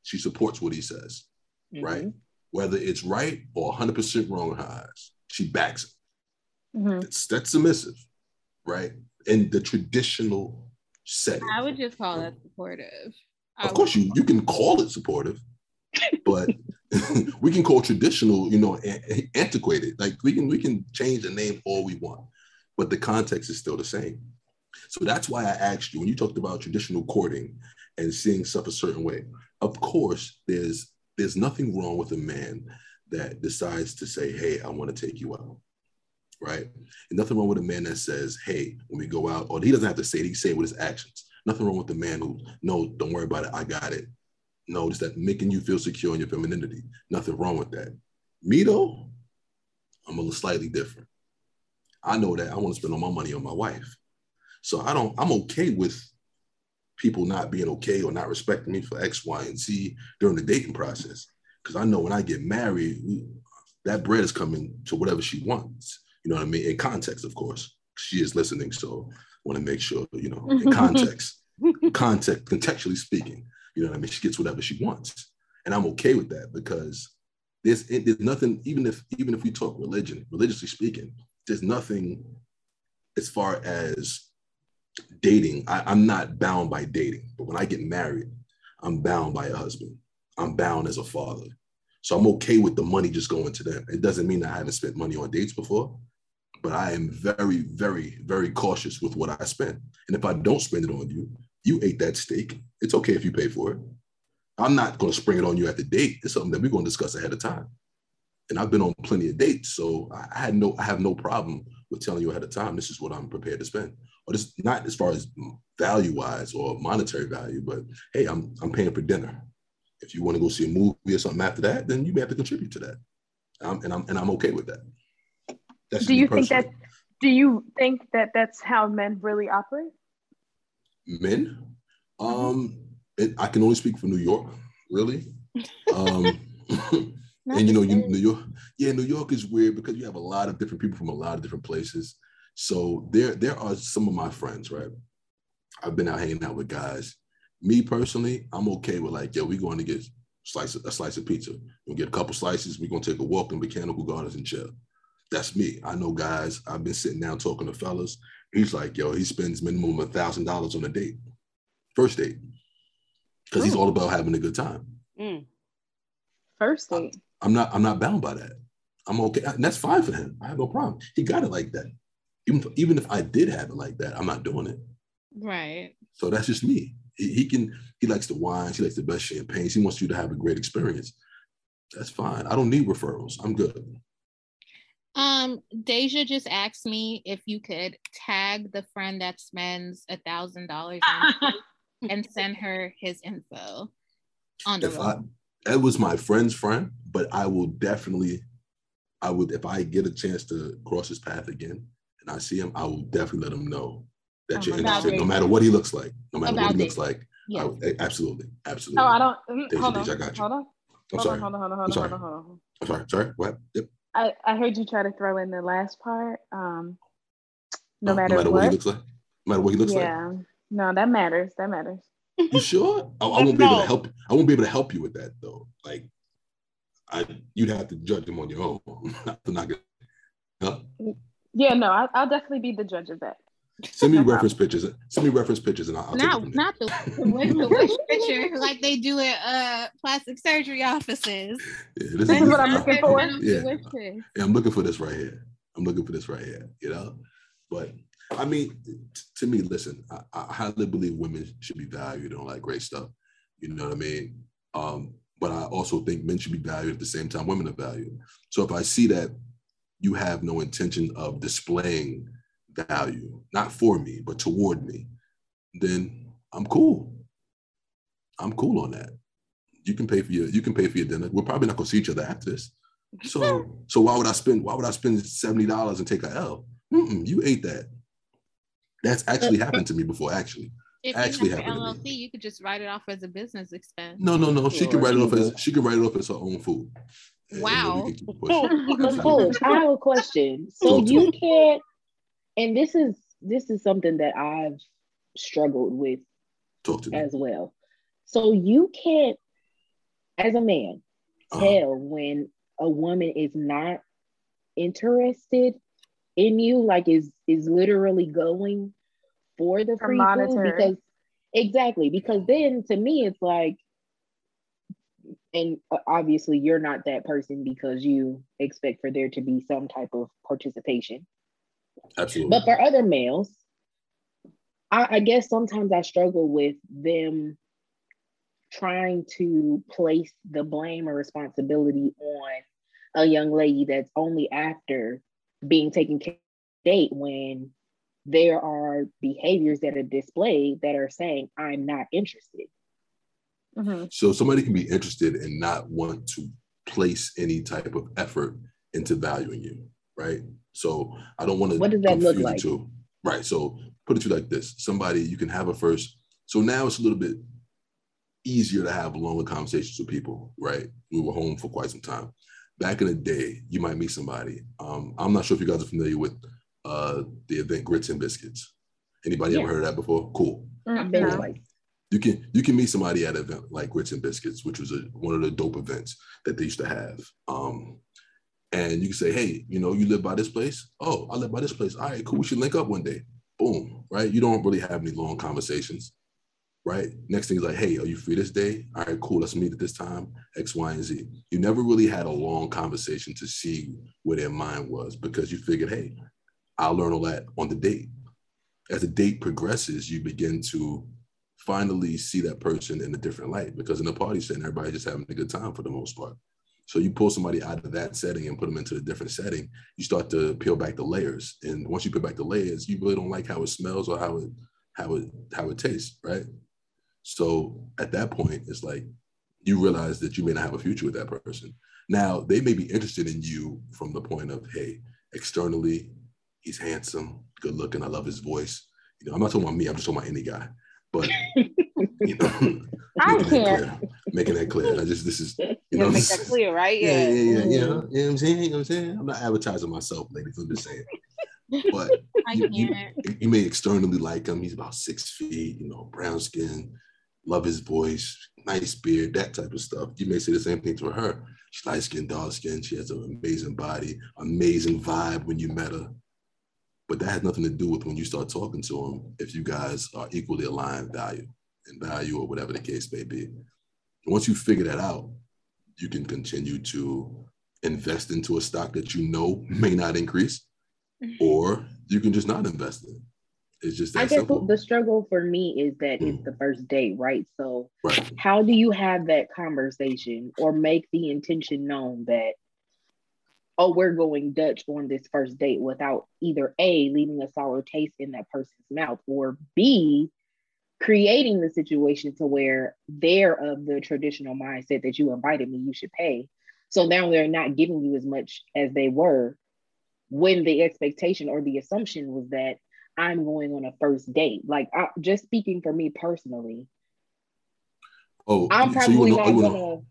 she supports what he says, mm-hmm. right? Whether it's right or 100% wrong in her eyes, she backs it. Mm-hmm. That's, that's submissive, right? In the traditional setting. I would just call that supportive. of course, you, you can call it supportive, but we can call traditional, you know, antiquated. Like we can we can change the name all we want, but the context is still the same. So that's why I asked you when you talked about traditional courting and seeing stuff a certain way. Of course, there's there's nothing wrong with a man that decides to say, "Hey, I want to take you out." Right? And nothing wrong with a man that says, "Hey, when we go out," or he doesn't have to say it; he say it with his actions. Nothing wrong with the man who, "No, don't worry about it. I got it. No, it's that making you feel secure in your femininity. Nothing wrong with that. Me though, I'm a little slightly different. I know that I want to spend all my money on my wife. So I don't, I'm okay with people not being okay or not respecting me for X, Y, and Z during the dating process. Because I know when I get married, that bread is coming to whatever she wants. You know what I mean? In context, of course. She is listening, so I want to make sure, you know, in context, context, contextually speaking. You know what I mean? She gets whatever she wants, and I'm okay with that because there's there's nothing. Even if even if we talk religion, religiously speaking, there's nothing as far as dating. I, I'm not bound by dating, but when I get married, I'm bound by a husband. I'm bound as a father. So I'm okay with the money just going to them. It doesn't mean I haven't spent money on dates before, but I am very, very, very cautious with what I spend. And if I don't spend it on you, you ate that steak. It's okay if you pay for it. I'm not going to spring it on you at the date. It's something that we're going to discuss ahead of time. And I've been on plenty of dates, so I had no, I have no problem with telling you ahead of time. This is what I'm prepared to spend. Or this not as far as value wise or monetary value, but hey, I'm I'm paying for dinner. If you want to go see a movie or something after that, then you may have to contribute to that. Um, and I'm and I'm okay with that. That's do you think that? Do you think that that's how men really operate? men. Um, it, I can only speak for New York, really. Um, and you know, you, New York, yeah, New York is weird because you have a lot of different people from a lot of different places. So there, there are some of my friends, right? I've been out hanging out with guys. Me personally, I'm okay with like, yo, we're going to get slice a slice of pizza. We'll get a couple slices. We're gonna take a walk in Botanical Gardens and chill. That's me. I know guys. I've been sitting down talking to fellas, He's like, yo, he spends minimum a thousand dollars on a date, first date, because he's all about having a good time. Mm. First date. I, I'm not. I'm not bound by that. I'm okay, and that's fine for him. I have no problem. He got it like that. Even even if I did have it like that, I'm not doing it. Right. So that's just me. He, he can. He likes the wines. He likes the best champagnes. He wants you to have a great experience. That's fine. I don't need referrals. I'm good. Um, Deja just asked me if you could tag the friend that spends a thousand dollars and send her his info on the if road. I, it was my friend's friend, but I will definitely, I would if I get a chance to cross his path again and I see him, I will definitely let him know that oh you're interested, no matter what he looks like, no matter About what he looks like. Yeah. I, absolutely, absolutely. Oh, I don't. Mm, hold on. I got you. Hold on. I'm hold sorry. On, hold on, hold on, hold I'm sorry. hold on, hold on. I'm sorry. Sorry. What? Yep. I, I heard you try to throw in the last part. Um, no, no matter, no matter what. what he looks like. No matter what he looks yeah. like. Yeah. No, that matters. That matters. You sure? I, I won't be able to help. I won't be able to help you with that though. Like, I you'd have to judge him on your own. not gonna, huh? Yeah, no, I, will definitely be the judge of that. Send me reference pictures. Send me reference pictures, and I'll, I'll not not the, the wish picture like they do at uh plastic surgery offices. Yeah, this, is, what I'm looking for. Yeah. yeah, I'm looking for this right here. I'm looking for this right here. You know, but I mean, t- to me, listen, I, I, highly believe women should be valued and all that great stuff. You know what I mean? Um, but I also think men should be valued at the same time women are valued. So if I see that you have no intention of displaying value, not for me, but toward me, then I'm cool. I'm cool on that. You can pay for your you can pay for your dinner. We're probably not gonna see each other after this. So so why would I spend why would I spend seventy dollars and take a L? Mm-mm, you ate that. That's actually happened to me before. Actually, if actually you have LLC, you could just write it off as a business expense. No, no, no. She can write it off as she can write it off as her own food. Wow. Coach, I have a question. So you can't, and this is this is something that I've struggled with as well. So you can't, as a man, uh-huh. tell when a woman is not interested in you, like is is literally going for the free food because exactly because then to me it's like and obviously you're not that person because you expect for there to be some type of participation absolutely. But for other males I, I guess sometimes i struggle with them trying to place the blame or responsibility on a young lady that's only after being taken care of date when there are behaviors that are displayed that are saying i'm not interested. Mm-hmm. so somebody can be interested and not want to place any type of effort into valuing you right so i don't want to what does that look like too. right so put it to you like this somebody you can have a first so now it's a little bit easier to have longer conversations with people right we were home for quite some time back in the day you might meet somebody um, i'm not sure if you guys are familiar with uh, the event Grits and Biscuits. Anybody yeah. ever heard of that before? Cool. Mm-hmm. You can you can meet somebody at an event like Grits and Biscuits, which was a, one of the dope events that they used to have. Um, and you can say, hey, you know, you live by this place. Oh, I live by this place. All right, cool. We should link up one day. Boom. Right. You don't really have any long conversations. Right. Next thing is like, hey, are you free this day? All right, cool. Let's meet at this time. X, Y, and Z. You never really had a long conversation to see where their mind was because you figured, hey, I'll learn all that on the date. As the date progresses, you begin to finally see that person in a different light because in a party setting, everybody's just having a good time for the most part. So you pull somebody out of that setting and put them into a different setting, you start to peel back the layers. And once you peel back the layers, you really don't like how it smells or how it how it how it tastes, right? So at that point, it's like you realize that you may not have a future with that person. Now they may be interested in you from the point of, hey, externally, He's handsome, good looking. I love his voice. You know, I'm not talking about me. I'm just talking about any guy. But you know, I making can't. That clear, making that clear. I just this is you know make that clear, right? Yeah, yeah, yeah. yeah, yeah. You, know, you know what I'm saying? You know what I'm saying? I'm not advertising myself, ladies. I'm just saying. But you, you, you, may externally like him. He's about six feet, you know, brown skin, love his voice, nice beard, that type of stuff. You may say the same thing to her. She's light skin, dark skin. She has an amazing body, amazing vibe when you met her. But that has nothing to do with when you start talking to him if you guys are equally aligned value and value or whatever the case may be. Once you figure that out, you can continue to invest into a stock that you know may not increase, or you can just not invest in. It's just I guess simple. the struggle for me is that mm. it's the first date, right? So right. how do you have that conversation or make the intention known that oh, we're going Dutch on this first date without either A, leaving a sour taste in that person's mouth, or B, creating the situation to where they're of the traditional mindset that you invited me, you should pay. So now they're not giving you as much as they were when the expectation or the assumption was that I'm going on a first date. Like I, just speaking for me personally. Oh, I'm probably so not gonna.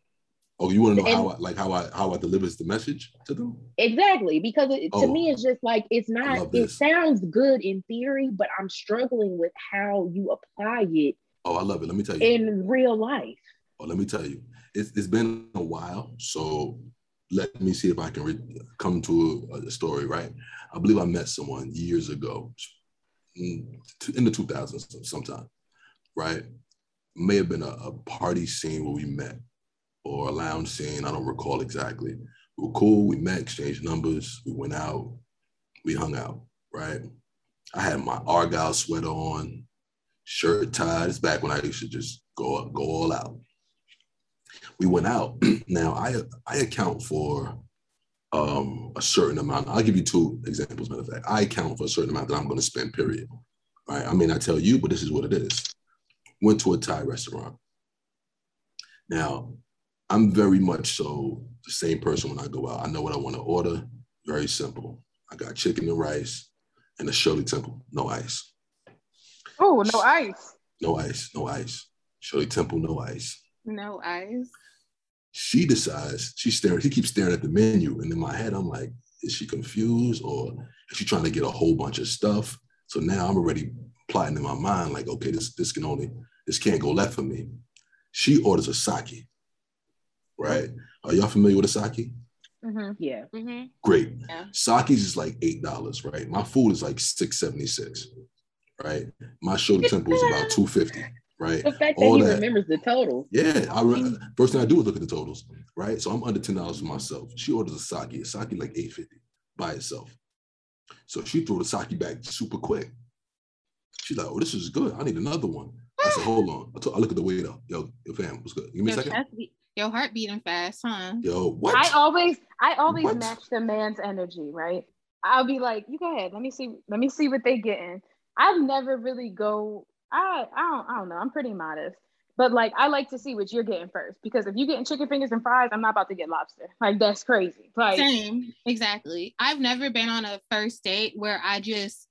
Oh, you want to know and, how I, like how I how I delivers the message to them? Exactly, because it, oh, to me oh. it's just like it's not. It sounds good in theory, but I'm struggling with how you apply it. Oh, I love it. Let me tell you. In real life. Oh, let me tell you. It's, it's been a while, so let me see if I can re- come to a, a, story. Right, I believe I met someone years ago, mm, in, in the 2000s, sometime. Right, may have been a, a party scene where we met or a lounge scene. I don't recall exactly. We were cool. We met, exchanged numbers. We went out. We hung out. Right. I had my Argyle sweater on, shirt tied. It's back when I used to just go go all out. We went out. now I I account for um, a certain amount. I'll give you two examples. Matter of fact, I account for a certain amount that I'm going to spend. Period. Right. I may not tell you, but this is what it is. Went to a Thai restaurant. Now I'm very much so the same person when I go out. I know what I want to order. Very simple. I got chicken and rice and a Shirley Temple, no ice. Oh, no ice. No ice, no ice. Shirley Temple, no ice. No ice. She decides, she's staring, she keeps staring at the menu. And in my head, I'm like, is she confused or is she trying to get a whole bunch of stuff? So now I'm already plotting in my mind, like, okay, this this can only, this can't go left for me. She orders a sake right? Are y'all familiar with a sake? Mm-hmm. Yeah. Mm-hmm. Great. Yeah. Sake's is like eight dollars, right? My food is like six seventy six, right? My Shirley Temple is about two fifty, right? The fact All that he that. remembers the total. Yeah, I re- first thing I do is look at the totals, right? So I'm under ten dollars for myself. She orders a sake. A sake like eight fifty by itself. So she threw the sake back super quick. She's like, "Oh, this is good. I need another one." I said, "Hold on." I, look at the waiter. Yo, yo, fam, what's good? Give me a second. Your heart beating fast, huh? Yo, what? I always, I always what? match the man's energy, right? I'll be like, you go ahead. Let me see. Let me see what they getting. I've never really go. I, I don't, I don't know. I'm pretty modest, but like, I like to see what you're getting first because if you're getting chicken fingers and fries, I'm not about to get lobster. Like that's crazy. Like same, exactly. I've never been on a first date where I just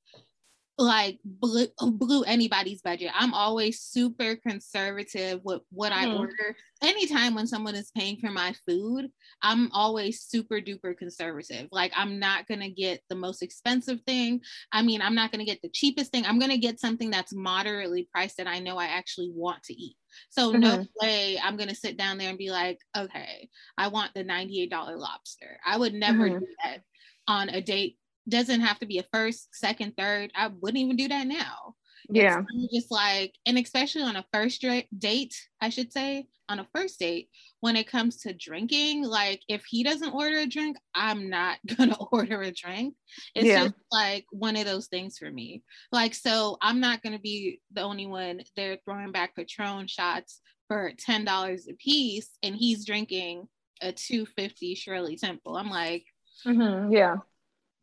like blew, blew anybody's budget. I'm always super conservative with what I mm. order. Anytime when someone is paying for my food, I'm always super duper conservative. Like I'm not going to get the most expensive thing. I mean, I'm not going to get the cheapest thing. I'm going to get something that's moderately priced that I know I actually want to eat. So mm-hmm. no way I'm going to sit down there and be like, "Okay, I want the $98 lobster." I would never mm-hmm. do that on a date doesn't have to be a first, second, third. I wouldn't even do that now. Yeah. It's just like, and especially on a first date, I should say, on a first date, when it comes to drinking, like if he doesn't order a drink, I'm not gonna order a drink. It's yeah. just like one of those things for me. Like, so I'm not gonna be the only one they're throwing back Patron shots for $10 a piece and he's drinking a 250 Shirley Temple. I'm like, mm-hmm, yeah.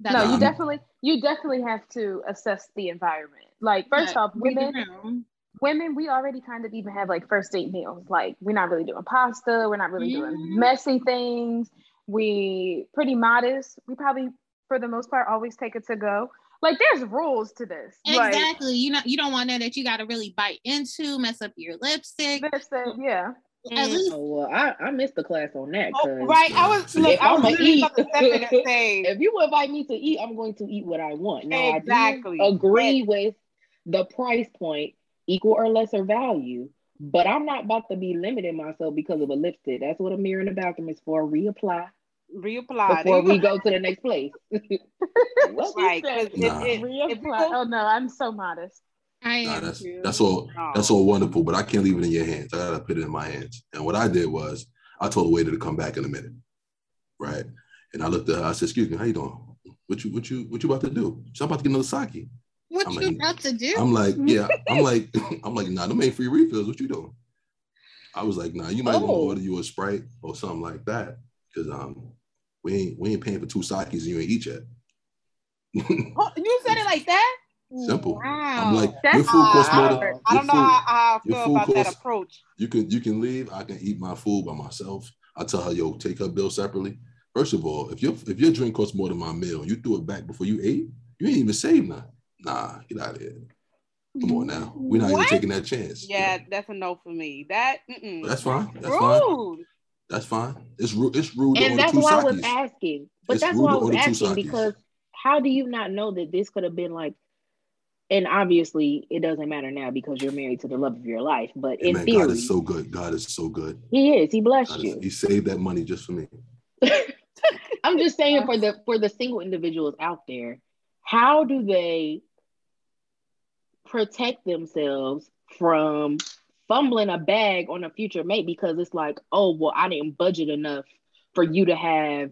That's no, you definitely you definitely have to assess the environment. Like first yeah, off, women women we already kind of even have like first date meals. Like we're not really doing pasta, we're not really mm-hmm. doing messy things. We pretty modest. We probably for the most part always take it to go. Like there's rules to this. Exactly. Like, you know you don't want that that you got to really bite into, mess up your lipstick. Lipstick, yeah. At least, oh, well, I, I missed the class on that. Oh, right, I was like, I was eat. if you invite me to eat, I'm going to eat what I want. Now, exactly. I agree with the price point, equal or lesser value, but I'm not about to be limiting myself because of a lipstick. That's what a mirror in the bathroom is for. Reapply. Reapply before we go to the next place. right. Nah. Reapply. Oh no, I'm so modest. I nah, that's, that's all. Oh. That's all wonderful, but I can't leave it in your hands. I gotta put it in my hands. And what I did was, I told the waiter to come back in a minute, right? And I looked at her. I said, "Excuse me, how you doing? What you what you what you about to do? So I'm about to get another sake." What I'm you like, about to do? I'm like, yeah. I'm like, I'm like, nah, them ain't free refills. What you doing? I was like, nah, you might oh. want to order you a sprite or something like that, because um, we ain't we ain't paying for two sakis and you ain't eat yet. oh, you said it like that? Simple. Wow. I'm like, That's your food costs more than. I don't know how, how I feel about costs, that approach. You can you can leave. I can eat my food by myself. I tell her, yo, take her bill separately. First of all, if your if your drink costs more than my meal, you threw it back before you ate. You ain't even saved nothing. Nah, get out of here. Come on now. We're not what? even taking that chance. Yeah, you know? that's a no for me. That that's fine. That's rude. fine. That's fine. It's rude. It's rude. And that's why I was asking. But it's that's why I was asking because how do you not know that this could have been like and obviously it doesn't matter now because you're married to the love of your life. But in man, theory, God is so good. God is so good. He is. He blessed you. he saved that money just for me. I'm just saying for the for the single individuals out there, how do they protect themselves from fumbling a bag on a future mate because it's like, oh well, I didn't budget enough for you to have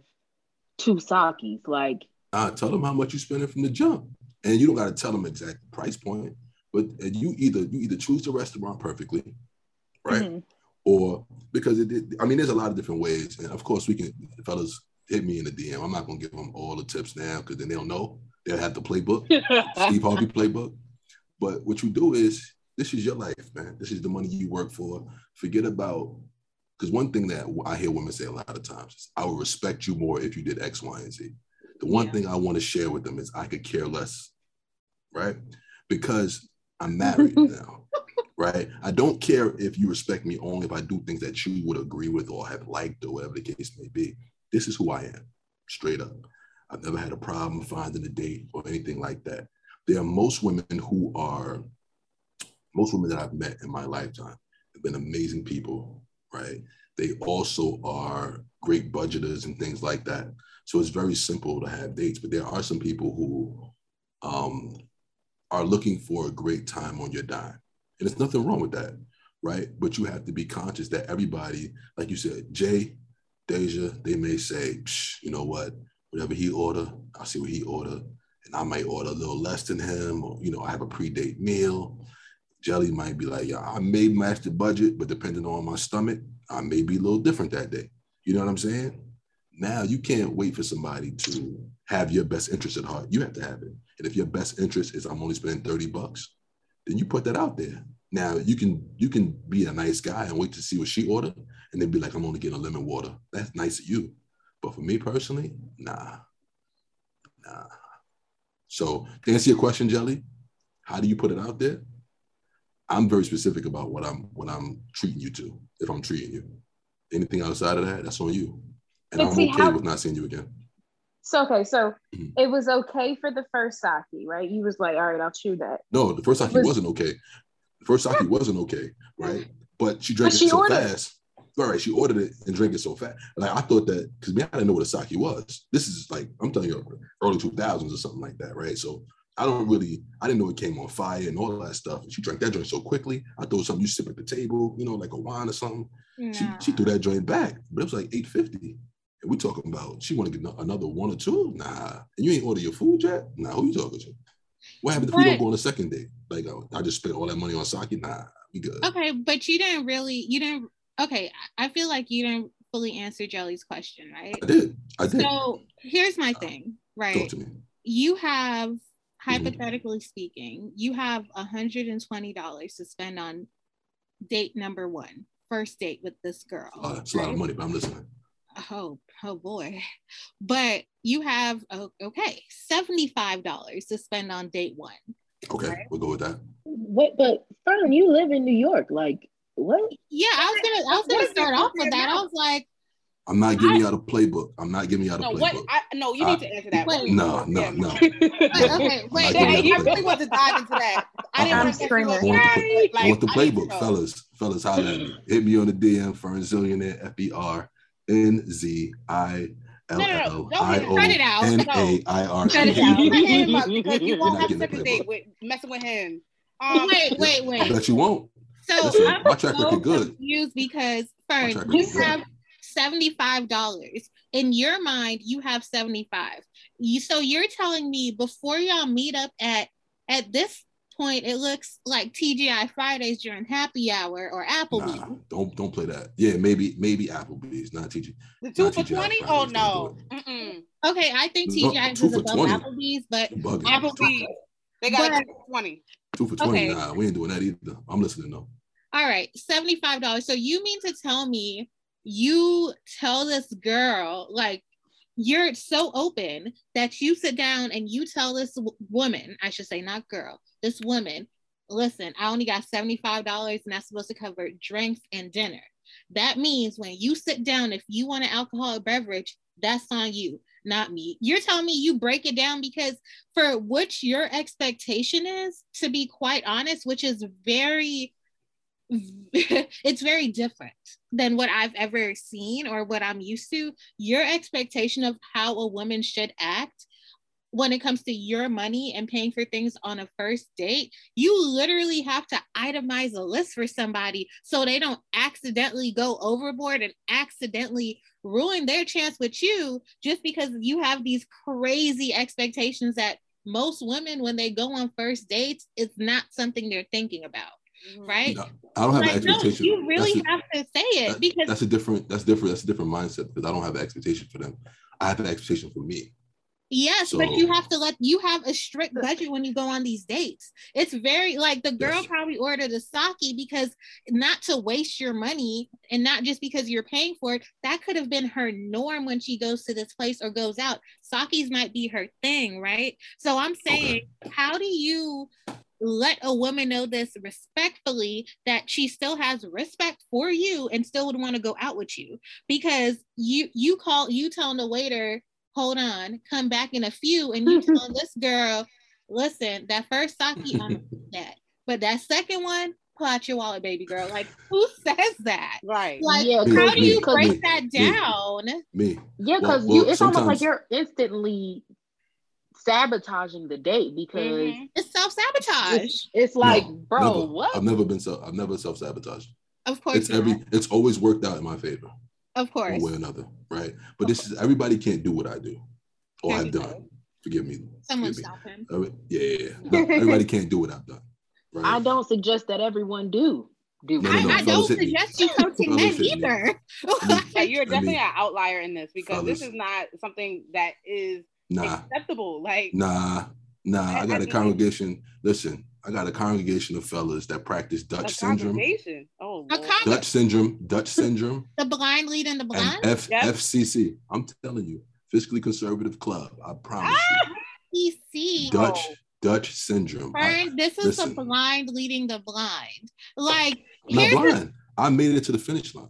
two sakis. Like, uh, tell them how much you spending from the jump and you don't got to tell them exact price point, but you either you either choose the restaurant perfectly, right? Mm-hmm. Or because it, it, I mean, there's a lot of different ways, and of course we can. Fellas, hit me in the DM. I'm not gonna give them all the tips now because then they'll know. They'll have the playbook, Steve Harvey playbook. But what you do is this is your life, man. This is the money you work for. Forget about because one thing that I hear women say a lot of times is, "I would respect you more if you did X, Y, and Z." The one yeah. thing I want to share with them is I could care less right? Because I'm married now, right? I don't care if you respect me only if I do things that you would agree with or have liked or whatever the case may be. This is who I am, straight up. I've never had a problem finding a date or anything like that. There are most women who are, most women that I've met in my lifetime have been amazing people, right? They also are great budgeters and things like that. So it's very simple to have dates, but there are some people who um, are looking for a great time on your dime. And there's nothing wrong with that, right? But you have to be conscious that everybody, like you said, Jay, Deja, they may say, you know what, whatever he order, I'll see what he order. And I might order a little less than him, or, you know, I have a pre-date meal. Jelly might be like, yeah, I may match the budget, but depending on my stomach, I may be a little different that day. You know what I'm saying? Now you can't wait for somebody to have your best interest at heart. You have to have it. And if your best interest is I'm only spending 30 bucks, then you put that out there. Now you can you can be a nice guy and wait to see what she ordered and then be like, I'm only getting a lemon water. That's nice of you. But for me personally, nah. Nah. So to answer your question, Jelly, how do you put it out there? I'm very specific about what I'm what I'm treating you to, if I'm treating you. Anything outside of that, that's on you. And but I'm see, okay how, with not seeing you again. So okay, so mm-hmm. it was okay for the first sake, right? You was like, all right, I'll chew that. No, the first sake was, not okay. The first sake wasn't okay, right? But she drank but it so ordered. fast. All right, she ordered it and drank it so fast. Like I thought that because me, I didn't know what a sake was. This is like I'm telling you, early 2000s or something like that, right? So I don't really, I didn't know it came on fire and all that stuff. And she drank that joint so quickly. I thought something you sip at the table, you know, like a wine or something. She she threw that joint back, but it was like 850. And we talking about she want to get another one or two? Nah. And you ain't order your food yet? Nah, who you talking to? What happened if we don't go on a second date? Like uh, I just spent all that money on sake? Nah, we good. Okay, but you didn't really, you didn't, okay, I feel like you didn't fully answer Jelly's question, right? I did. I did. So here's my thing, right? Talk to me. You have, mm-hmm. hypothetically mm-hmm. speaking, you have $120 to spend on date number one, first date with this girl. Uh, it's right? a lot of money, but I'm listening oh oh boy but you have okay $75 to spend on date one okay right? we'll go with that wait but Fern, you live in new york like what yeah i was gonna i was gonna start off with that i was like I'm not giving you out a playbook. I'm not giving you out a no, playbook. What, I, no, you need to answer that. Wait, no, no, no. okay, wait. Yeah, you really want to dive into that. I didn't want to scream. I want, the, I want the playbook, fellas. Fellas, holla at me. Hit me on the DM, Fern Zillionaire, F B R N Z I L L I O N A I R. Cut it out. Because you won't have a second date with messing with him. Um, wait, wait, wait. I bet you won't. So Listen, I'm my track record good. confused because first you have seventy-five dollars in your mind. You have seventy-five. You so you're telling me before y'all meet up at at this point, it looks like TGI Fridays during happy hour or Applebee's. Nah, don't don't play that. Yeah, maybe maybe Applebee's, not TGI. The two for twenty? Oh no. Okay, I think TGI is above 20. Applebee's, but Applebee's they got but, two for twenty. Two for twenty. Okay. Nah, we ain't doing that either. I'm listening though. All right, seventy five dollars. So you mean to tell me you tell this girl like you're so open that you sit down and you tell this w- woman, I should say, not girl, this woman, listen, I only got $75 and that's supposed to cover drinks and dinner. That means when you sit down, if you want an alcoholic beverage, that's on you, not me. You're telling me you break it down because for which your expectation is, to be quite honest, which is very it's very different than what I've ever seen or what I'm used to. Your expectation of how a woman should act when it comes to your money and paying for things on a first date, you literally have to itemize a list for somebody so they don't accidentally go overboard and accidentally ruin their chance with you just because you have these crazy expectations that most women, when they go on first dates, it's not something they're thinking about. Mm-hmm. right? No, I don't have like, an expectation. No, you really a, have to say it that, because that's a different. That's different. That's a different mindset because I don't have an expectation for them. I have an expectation for me. Yes, so, but you have to let you have a strict budget when you go on these dates. It's very like the girl yes. probably ordered a sake because not to waste your money and not just because you're paying for it. That could have been her norm when she goes to this place or goes out. Sakis might be her thing, right? So I'm saying, okay. how do you let a woman know this respectfully that she still has respect for you and still would want to go out with you. Because you you call you telling the waiter hold on come back in a few and you telling this girl listen that first sake i'm that but that second one pull out your wallet baby girl. Like who says that? Right. Like yeah, how do you break me, that down? me, me. yeah because well, well, it's almost like you're instantly sabotaging the date because mm-hmm. it's self sabotage. It's, it's, like, no, bro, never. what? I've never been so. I've never self sabotaged. Of course, it's not. every. It's always worked out in my favor. Of course, one way or another, right? But of this course. is everybody can't do what I do or I've done. Forgive me. Someone Forgive stop me. him. Yeah, yeah, yeah. No, everybody can't do what I've done. Right? I don't suggest that everyone do. Do no, no, no. I, I don't suggest you coaching men either. yeah, you're definitely I mean, an outlier in this because fellas. this is not something that is nah, acceptable. Like nah, nah. I, I got I a congregation. Listen, I got a congregation of fellas that practice Dutch syndrome. Oh, Dutch syndrome. Dutch syndrome. the blind leading the blind. And F- yep. FCC. I'm telling you, fiscally conservative club. I promise ah! you. FCC. Dutch. Oh. Dutch syndrome. I, this is listen, the blind leading the blind. Like, I'm not blind. A, I made it to the finish line.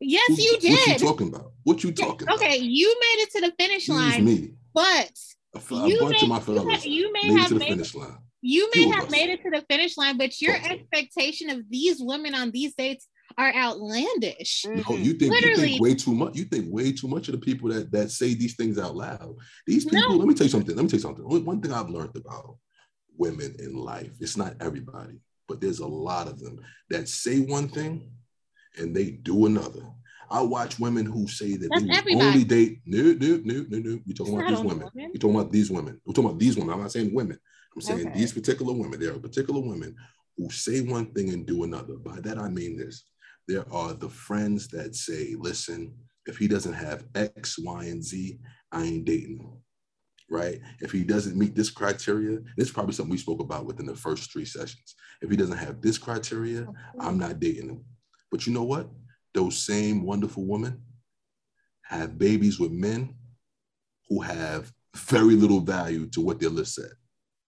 Yes, Who, you did. What you talking about? What you talking okay, about? you made it to the finish line. me. But a, a you bunch may, of my fellows you may made have it to the finish line. You may have made it to the finish line, but your expectation of these women on these dates are outlandish. No, you mm-hmm. think you think way too much. You think way too much of the people that that say these things out loud. These people. No. Let me tell you something. Let me tell you something. One thing I've learned about women in life. It's not everybody, but there's a lot of them that say one thing and they do another. I watch women who say that That's they only date. No, no, no, no, no. We're talking about these women. women. We're talking about these women. We're talking about these women. I'm not saying women. I'm saying okay. these particular women. There are particular women who say one thing and do another. By that I mean this. There are the friends that say, listen, if he doesn't have X, Y, and Z, I ain't dating him. Right? If he doesn't meet this criteria, this is probably something we spoke about within the first three sessions. If he doesn't have this criteria, I'm not dating him. But you know what? Those same wonderful women have babies with men who have very little value to what their list said.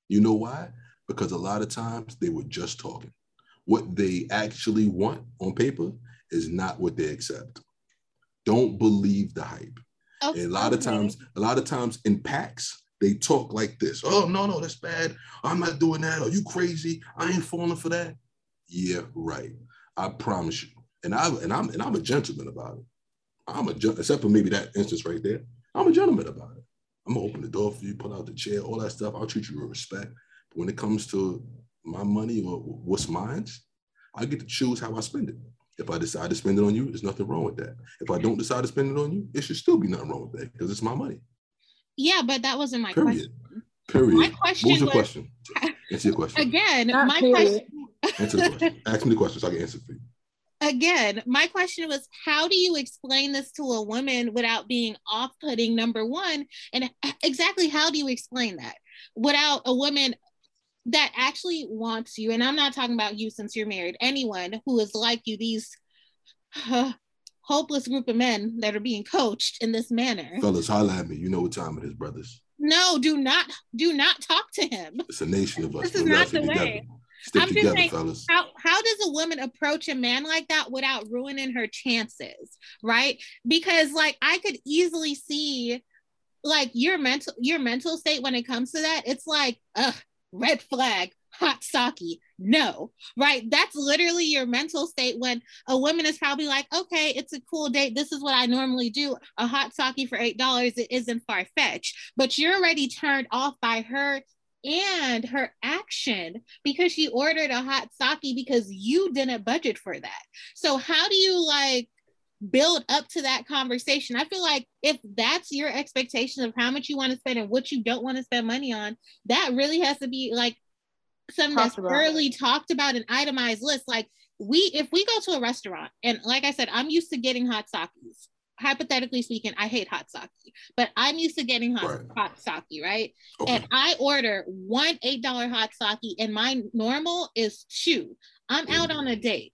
You know why? Because a lot of times they were just talking. What they actually want on paper is not what they accept. Don't believe the hype. Okay. A lot of times, a lot of times in packs, they talk like this. Oh, no, no, that's bad. I'm not doing that. Are you crazy? I ain't falling for that. Yeah, right. I promise you and I and I'm and I'm a gentleman about it. I'm a except for maybe that instance right there. I'm a gentleman about it. I'm gonna open the door for you, pull out the chair, all that stuff. I'll treat you with respect. But when it comes to my money or what's mine, I get to choose how I spend it. If I decide to spend it on you, there's nothing wrong with that. If I don't decide to spend it on you, it should still be nothing wrong with that because it's my money. Yeah, but that wasn't my Period. question. Period. My question what was your was, question? Answer your question. Again, Not my period. question. Answer the question. Ask me the question so I can answer for you again, my question was how do you explain this to a woman without being off putting, number one? And exactly how do you explain that without a woman that actually wants you? And I'm not talking about you since you're married, anyone who is like you, these. Uh, hopeless group of men that are being coached in this manner. Fellas, holla at me. You know what time it is, brothers. No, do not do not talk to him. It's a nation of us. This is not the way. Stick I'm together, just saying, fellas. How, how does a woman approach a man like that without ruining her chances? Right? Because like I could easily see like your mental your mental state when it comes to that, it's like, ugh, red flag hot sake. No, right? That's literally your mental state when a woman is probably like, okay, it's a cool date. This is what I normally do. A hot sake for $8, it isn't far fetched, but you're already turned off by her and her action because she ordered a hot sake because you didn't budget for that. So, how do you like build up to that conversation. I feel like if that's your expectation of how much you want to spend and what you don't want to spend money on, that really has to be like something that's early talked about an itemized list. Like we, if we go to a restaurant and like I said, I'm used to getting hot sakis. Hypothetically speaking, I hate hot sake, but I'm used to getting hot, right. hot sake, right? Okay. And I order one $8 hot sake and my normal is two. I'm out on a date.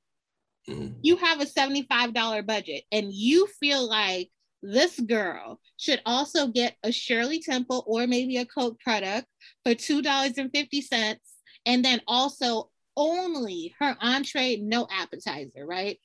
Mm-hmm. You have a $75 budget and you feel like this girl should also get a Shirley Temple or maybe a Coke product for $2.50 and then also only her entree, no appetizer, right?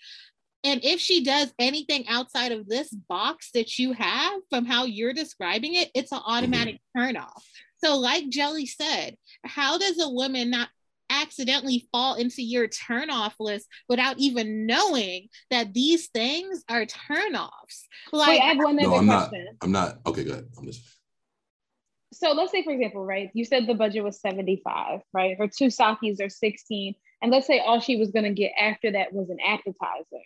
And if she does anything outside of this box that you have from how you're describing it, it's an automatic mm-hmm. turn off. So, like Jelly said, how does a woman not accidentally fall into your turn off list without even knowing that these things are turn offs? Like, Wait, I have one no, I'm question. Not, I'm not. Okay, go ahead. I'm just so let's say for example right you said the budget was 75 right her two sakis are 16 and let's say all she was going to get after that was an appetizer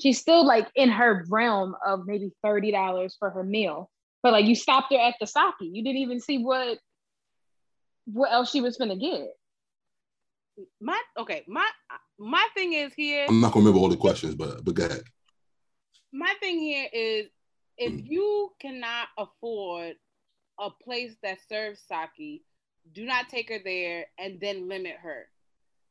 she's still like in her realm of maybe $30 for her meal. But like you stopped her at the sake. You didn't even see what what else she was going to get. My okay my my thing is here. I'm not gonna remember all the questions but but go ahead. My thing here is if mm. you cannot afford a place that serves sake, do not take her there and then limit her.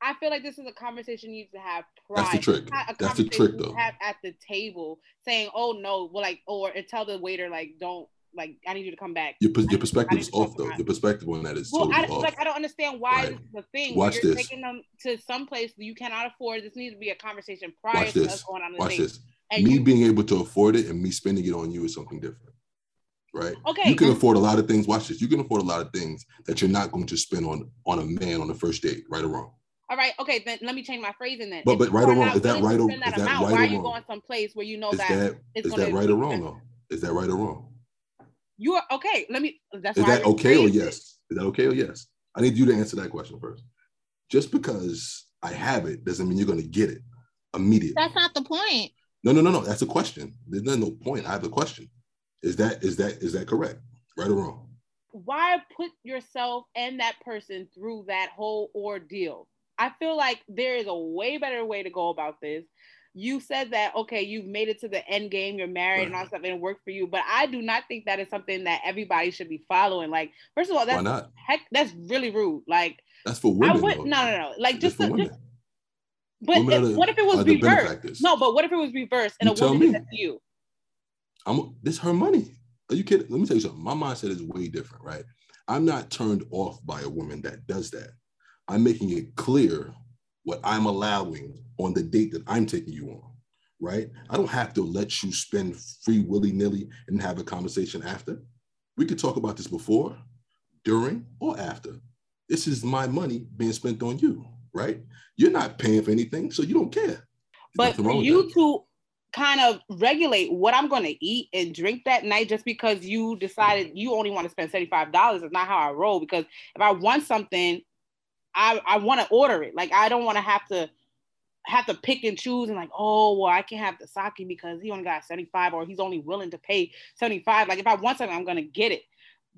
I feel like this is a conversation you need to have prior. That's the trick. That's the trick, though. Have at the table saying, "Oh no," well, like, or tell the waiter, like, "Don't like I need you to come back. Your, your perspective is off though. Your perspective on that is well, totally I, off. Like I don't understand why right. the thing. Watch you're this. Taking them to some place you cannot afford. This needs to be a conversation prior Watch to this. us going on. Watch this. And me you, being able to afford it and me spending it on you is something different right? Okay. You can afford a lot of things. Watch this. You can afford a lot of things that you're not going to spend on on a man on the first date, right or wrong. All right. Okay. Then let me change my phrasing then. But if but right or wrong, is that right or is that right or wrong? Why are you going someplace where you know is that, that is that right or wrong though? Is that right or wrong? You are okay. Let me. That's is that okay or yes? Is that okay or yes? I need you to answer that question first. Just because I have it doesn't mean you're going to get it immediately. That's not the point. No, no, no, no. That's a question. There's no point. I have a question. Is that is that is that correct? Right or wrong? Why put yourself and that person through that whole ordeal? I feel like there is a way better way to go about this. You said that okay, you've made it to the end game, you're married right. and all stuff, and it worked for you. But I do not think that is something that everybody should be following. Like, first of all, that's heck, that's really rude. Like, that's for women. I would, no, no, no. Like, just, just, just but if, what if it was reversed? No, but what if it was reversed and you a woman did that to you? I'm this her money. Are you kidding? Let me tell you something. My mindset is way different, right? I'm not turned off by a woman that does that. I'm making it clear what I'm allowing on the date that I'm taking you on, right? I don't have to let you spend free willy nilly and have a conversation after. We could talk about this before, during, or after. This is my money being spent on you, right? You're not paying for anything, so you don't care. There's but for you to kind of regulate what I'm going to eat and drink that night just because you decided you only want to spend $75 is not how I roll. Because if I want something, I, I want to order it. Like I don't want to have to have to pick and choose and like, oh, well, I can't have the sake because he only got 75 or he's only willing to pay 75. Like if I want something, I'm going to get it.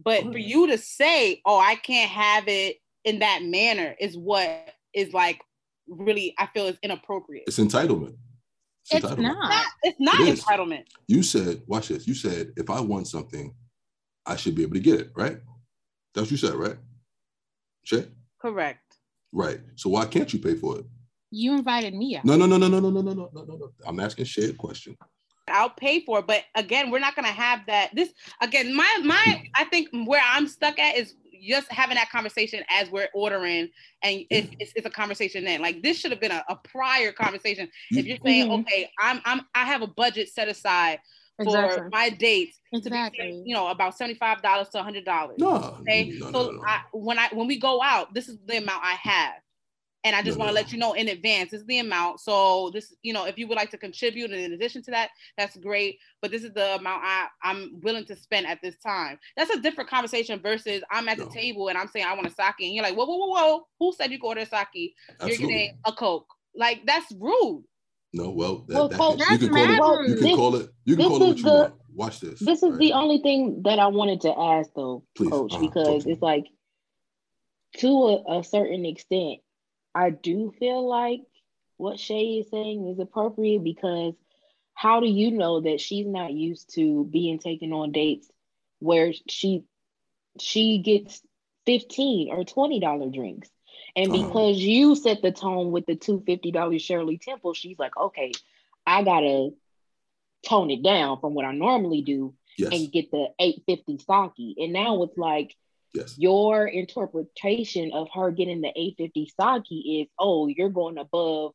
But for you to say, oh, I can't have it in that manner is what is like really, I feel is inappropriate. It's entitlement. It's, it's not. It's not it entitlement. You said, watch this. You said, if I want something, I should be able to get it, right? That's what you said, right? Shay? Correct. Right. So why can't you pay for it? You invited me out. No, no, no, no, no, no, no, no, no, no, no. I'm asking Shay a question. I'll pay for it. But again, we're not gonna have that. This again, my my I think where I'm stuck at is just having that conversation as we're ordering and it's, it's, it's a conversation then like this should have been a, a prior conversation if you're saying mm-hmm. okay i'm i'm i have a budget set aside for exactly. my dates exactly. to be, you know, about seventy-five dollars to hundred dollars. No, okay. No, so no, I, when I when we go out, this is the amount I have. And I just want to let you know in advance, this is the amount. So this, you know, if you would like to contribute in addition to that, that's great. But this is the amount I, I'm willing to spend at this time. That's a different conversation versus I'm at the table and I'm saying I want a sake. And you're like, whoa, whoa, whoa, whoa. Who said you could order sake? Absolutely. You're getting a Coke. Like that's rude. No, well, that, well, that you, can call it, you can this, call it. You can call it. what you the, want. Watch this. This is right? the only thing that I wanted to ask, though, Please, Coach, uh-huh, because it's like to a, a certain extent, I do feel like what Shay is saying is appropriate because how do you know that she's not used to being taken on dates where she she gets 15 or 20 dollar drinks and uh-huh. because you set the tone with the $250 Shirley Temple, she's like, okay, I gotta tone it down from what I normally do yes. and get the 850 sake. And now it's like yes. your interpretation of her getting the 850 sake is, oh, you're going above,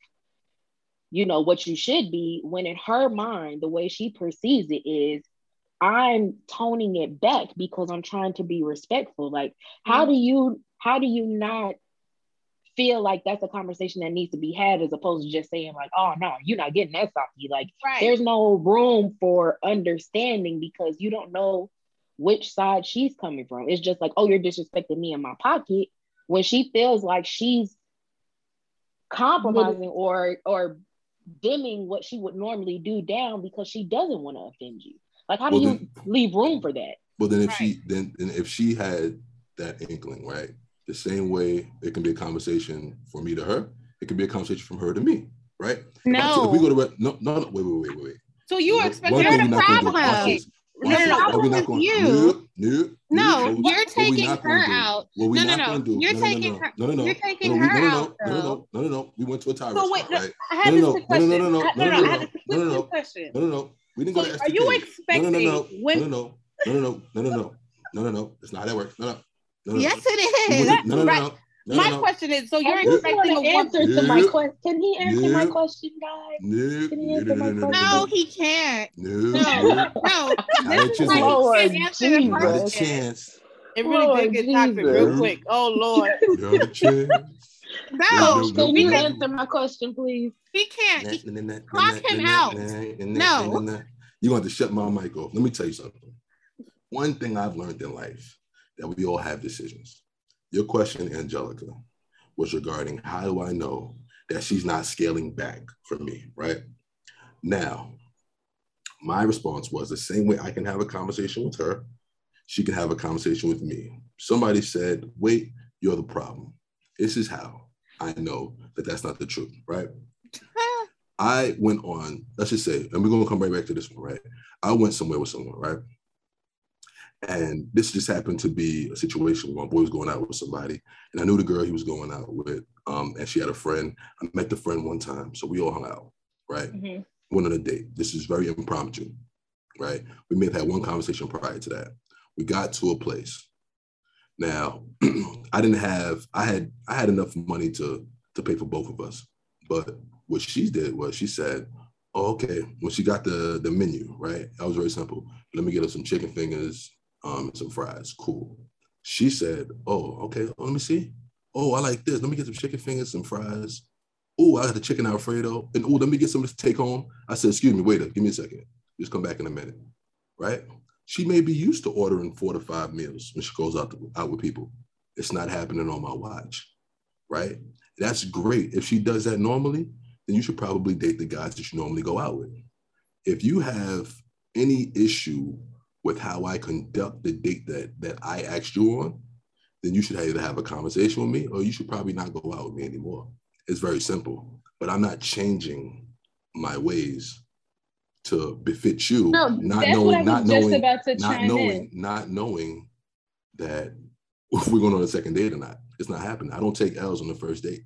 you know, what you should be. When in her mind, the way she perceives it is, I'm toning it back because I'm trying to be respectful. Like, mm-hmm. how do you how do you not feel like that's a conversation that needs to be had as opposed to just saying like, oh no, you're not getting that sake. Like right. there's no room for understanding because you don't know which side she's coming from. It's just like, oh, you're disrespecting me in my pocket when she feels like she's compromising or or dimming what she would normally do down because she doesn't want to offend you. Like, how do you then, leave room for that? Well, then if right. she then if she had that inkling, right? The same way it can be a conversation for me to her, it can be a conversation from her to me, right? No. If, we go to no, no, no, wait, wait, wait, wait. So you expect you're the problem. No, no, no. Problem going, you. No, no, no, you're taking her out. no, no, no. You're taking her. No, no, no. You're taking her out. No, no, no, no, no, no. We went to a tire. So wait, right? I had no, this question. No, no, no, no, no, no, no, no, no, no, question. No, no, no. We didn't go to. Are you expecting? No, no, no, no, no, no, no, no, no, no, no, no, no, no. It's not how that works. No, no. No, no, yes, it is. No, no, no. No, my no. question is: So you're expecting an answer to my question? Can he answer yeah. my question, guys? No, Can he answer no, my question? No, he can't. No, no, no. This is Lord, Not a chance. It really Lord, did get toxic real quick. Oh Lord. Not a chance. No, can you answer my question, please? He can't. He, clock him out. No. You want to shut my mic off. Let me tell you something. One thing I've learned in life that we all have decisions your question, Angelica, was regarding how do I know that she's not scaling back for me, right? Now, my response was the same way I can have a conversation with her, she can have a conversation with me. Somebody said, wait, you're the problem. This is how I know that that's not the truth, right? I went on, let's just say, and we're gonna come right back to this one, right? I went somewhere with someone, right? And this just happened to be a situation where my boy was going out with somebody, and I knew the girl he was going out with, um, and she had a friend. I met the friend one time, so we all hung out, right? Mm-hmm. Went on a date. This is very impromptu, right? We may have had one conversation prior to that. We got to a place. Now, I didn't have, I had, I had enough money to to pay for both of us, but what she did was she said, oh, okay, when she got the the menu, right? That was very simple. Let me get her some chicken fingers, um, some fries. Cool. She said, Oh, okay, let me see. Oh, I like this. Let me get some chicken fingers, some fries. Oh, I got the chicken Alfredo. And oh, let me get some to take home. I said, excuse me, wait, give me a second. Just come back in a minute. Right? She may be used to ordering four to five meals when she goes out, to, out with people. It's not happening on my watch. Right? That's great. If she does that normally, then you should probably date the guys that you normally go out with. If you have any issue with how I conduct the date that that I asked you on, then you should either have a conversation with me or you should probably not go out with me anymore. It's very simple. But I'm not changing my ways to befit you, no, not knowing, not knowing, not knowing, in. not knowing that we're going on a second date or not. It's not happening. I don't take L's on the first date.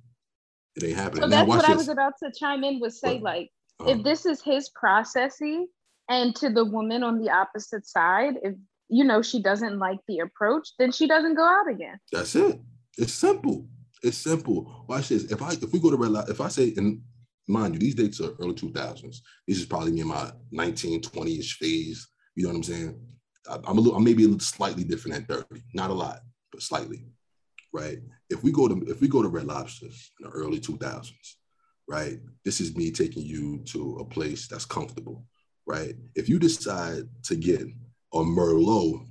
It ain't happening. So that's what this. I was about to chime in with say, like, uh-huh. if this is his processing, And to the woman on the opposite side, if you know she doesn't like the approach, then she doesn't go out again. That's it. It's simple. It's simple. Watch this. If I if we go to red light, if I say and mind you, these dates are early 2000s. This is probably me in my 19, 20-ish phase. You know what I'm saying? I'm a little, I'm maybe a little slightly different at 30. Not a lot, but slightly. Right. If we go to if we go to Red Lobsters in the early 2000s, right? This is me taking you to a place that's comfortable, right? If you decide to get a Merlot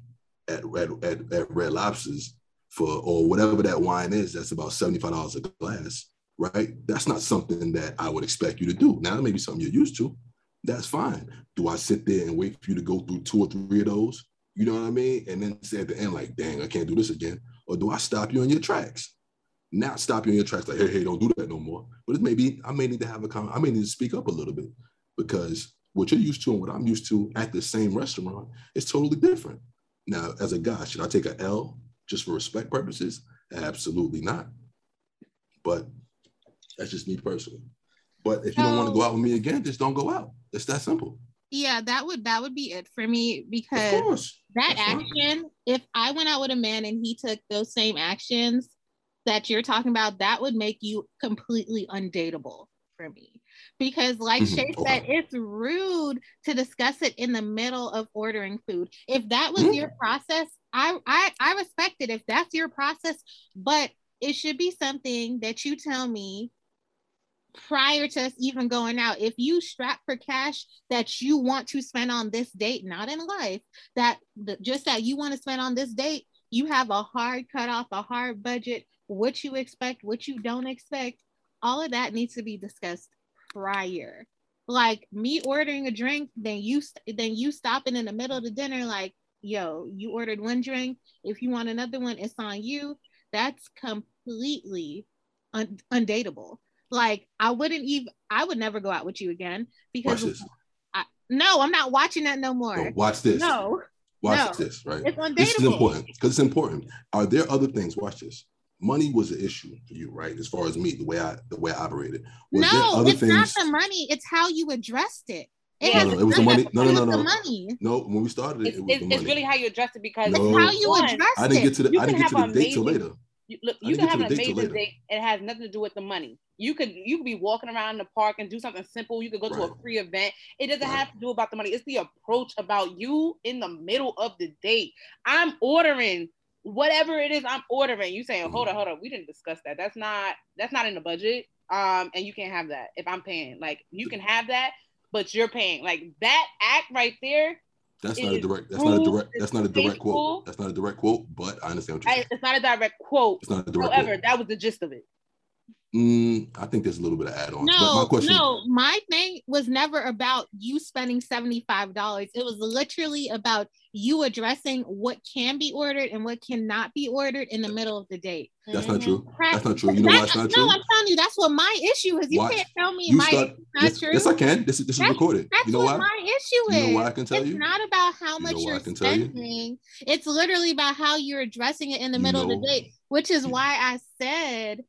at, at, at, at Red Lobsters for or whatever that wine is, that's about $75 a glass, right? That's not something that I would expect you to do. Now, that may be something you're used to. That's fine. Do I sit there and wait for you to go through two or three of those? You know what I mean? And then say at the end, like, dang, I can't do this again. Or do I stop you in your tracks? Not stop you in your tracks, like, hey, hey, don't do that no more. But it may be, I may need to have a comment. I may need to speak up a little bit because what you're used to and what I'm used to at the same restaurant is totally different. Now, as a guy, should I take a L just for respect purposes? Absolutely not. But that's just me personally. But if you don't want to go out with me again, just don't go out. It's that simple. Yeah, that would that would be it for me because that That's action, fine. if I went out with a man and he took those same actions that you're talking about, that would make you completely undateable for me. Because like mm-hmm. Shay said, it's rude to discuss it in the middle of ordering food. If that was mm-hmm. your process, I, I I respect it if that's your process, but it should be something that you tell me prior to us even going out if you strap for cash that you want to spend on this date not in life that the, just that you want to spend on this date you have a hard cutoff a hard budget what you expect what you don't expect all of that needs to be discussed prior like me ordering a drink then you then you stopping in the middle of the dinner like yo you ordered one drink if you want another one it's on you that's completely un- undateable like I wouldn't even I would never go out with you again because I, no, I'm not watching that no more. No, watch this. No. Watch no. this, right? It's undateable. This is important because it's important. Are there other things? Watch this. Money was an issue for you, right? As far as me, the way I the way I operated. Was no, it's things... not the money. It's how you addressed it. It, no, no, it was the money. No, no, no, no. money. No, when we started it, it's, it was it's, it's really how you address it because no, how you address it. I didn't get to the. I didn't get to the date till later. You, look, you can have an amazing date. It has nothing to do with the money. You could you could be walking around in the park and do something simple. You could go right. to a free event. It doesn't right. have to do about the money. It's the approach about you in the middle of the date. I'm ordering whatever it is I'm ordering. You saying, hold on, hold on. We didn't discuss that. That's not that's not in the budget. Um, and you can't have that if I'm paying. Like you can have that, but you're paying. Like that act right there that's not a direct. That's not a direct. That's not a direct quote. That's not a direct quote. But I understand what you're saying. It's not a direct quote. It's not a direct. However, quote. that was the gist of it. Mm, I think there's a little bit of add-on. No, my question, no, my thing was never about you spending $75. It was literally about you addressing what can be ordered and what cannot be ordered in the middle of the date. That's mm-hmm. not true. That's not true. You know why it's not true? No, I'm telling you, that's what my issue is. You Watch. can't tell me my start, not yes, true. Yes, I can. This is this is that's, recorded. That's you know what why? my issue is. You know why I can tell it's you? It's not about how much you are spending. It's literally about how you're addressing it in the you middle know. of the date, which is why I said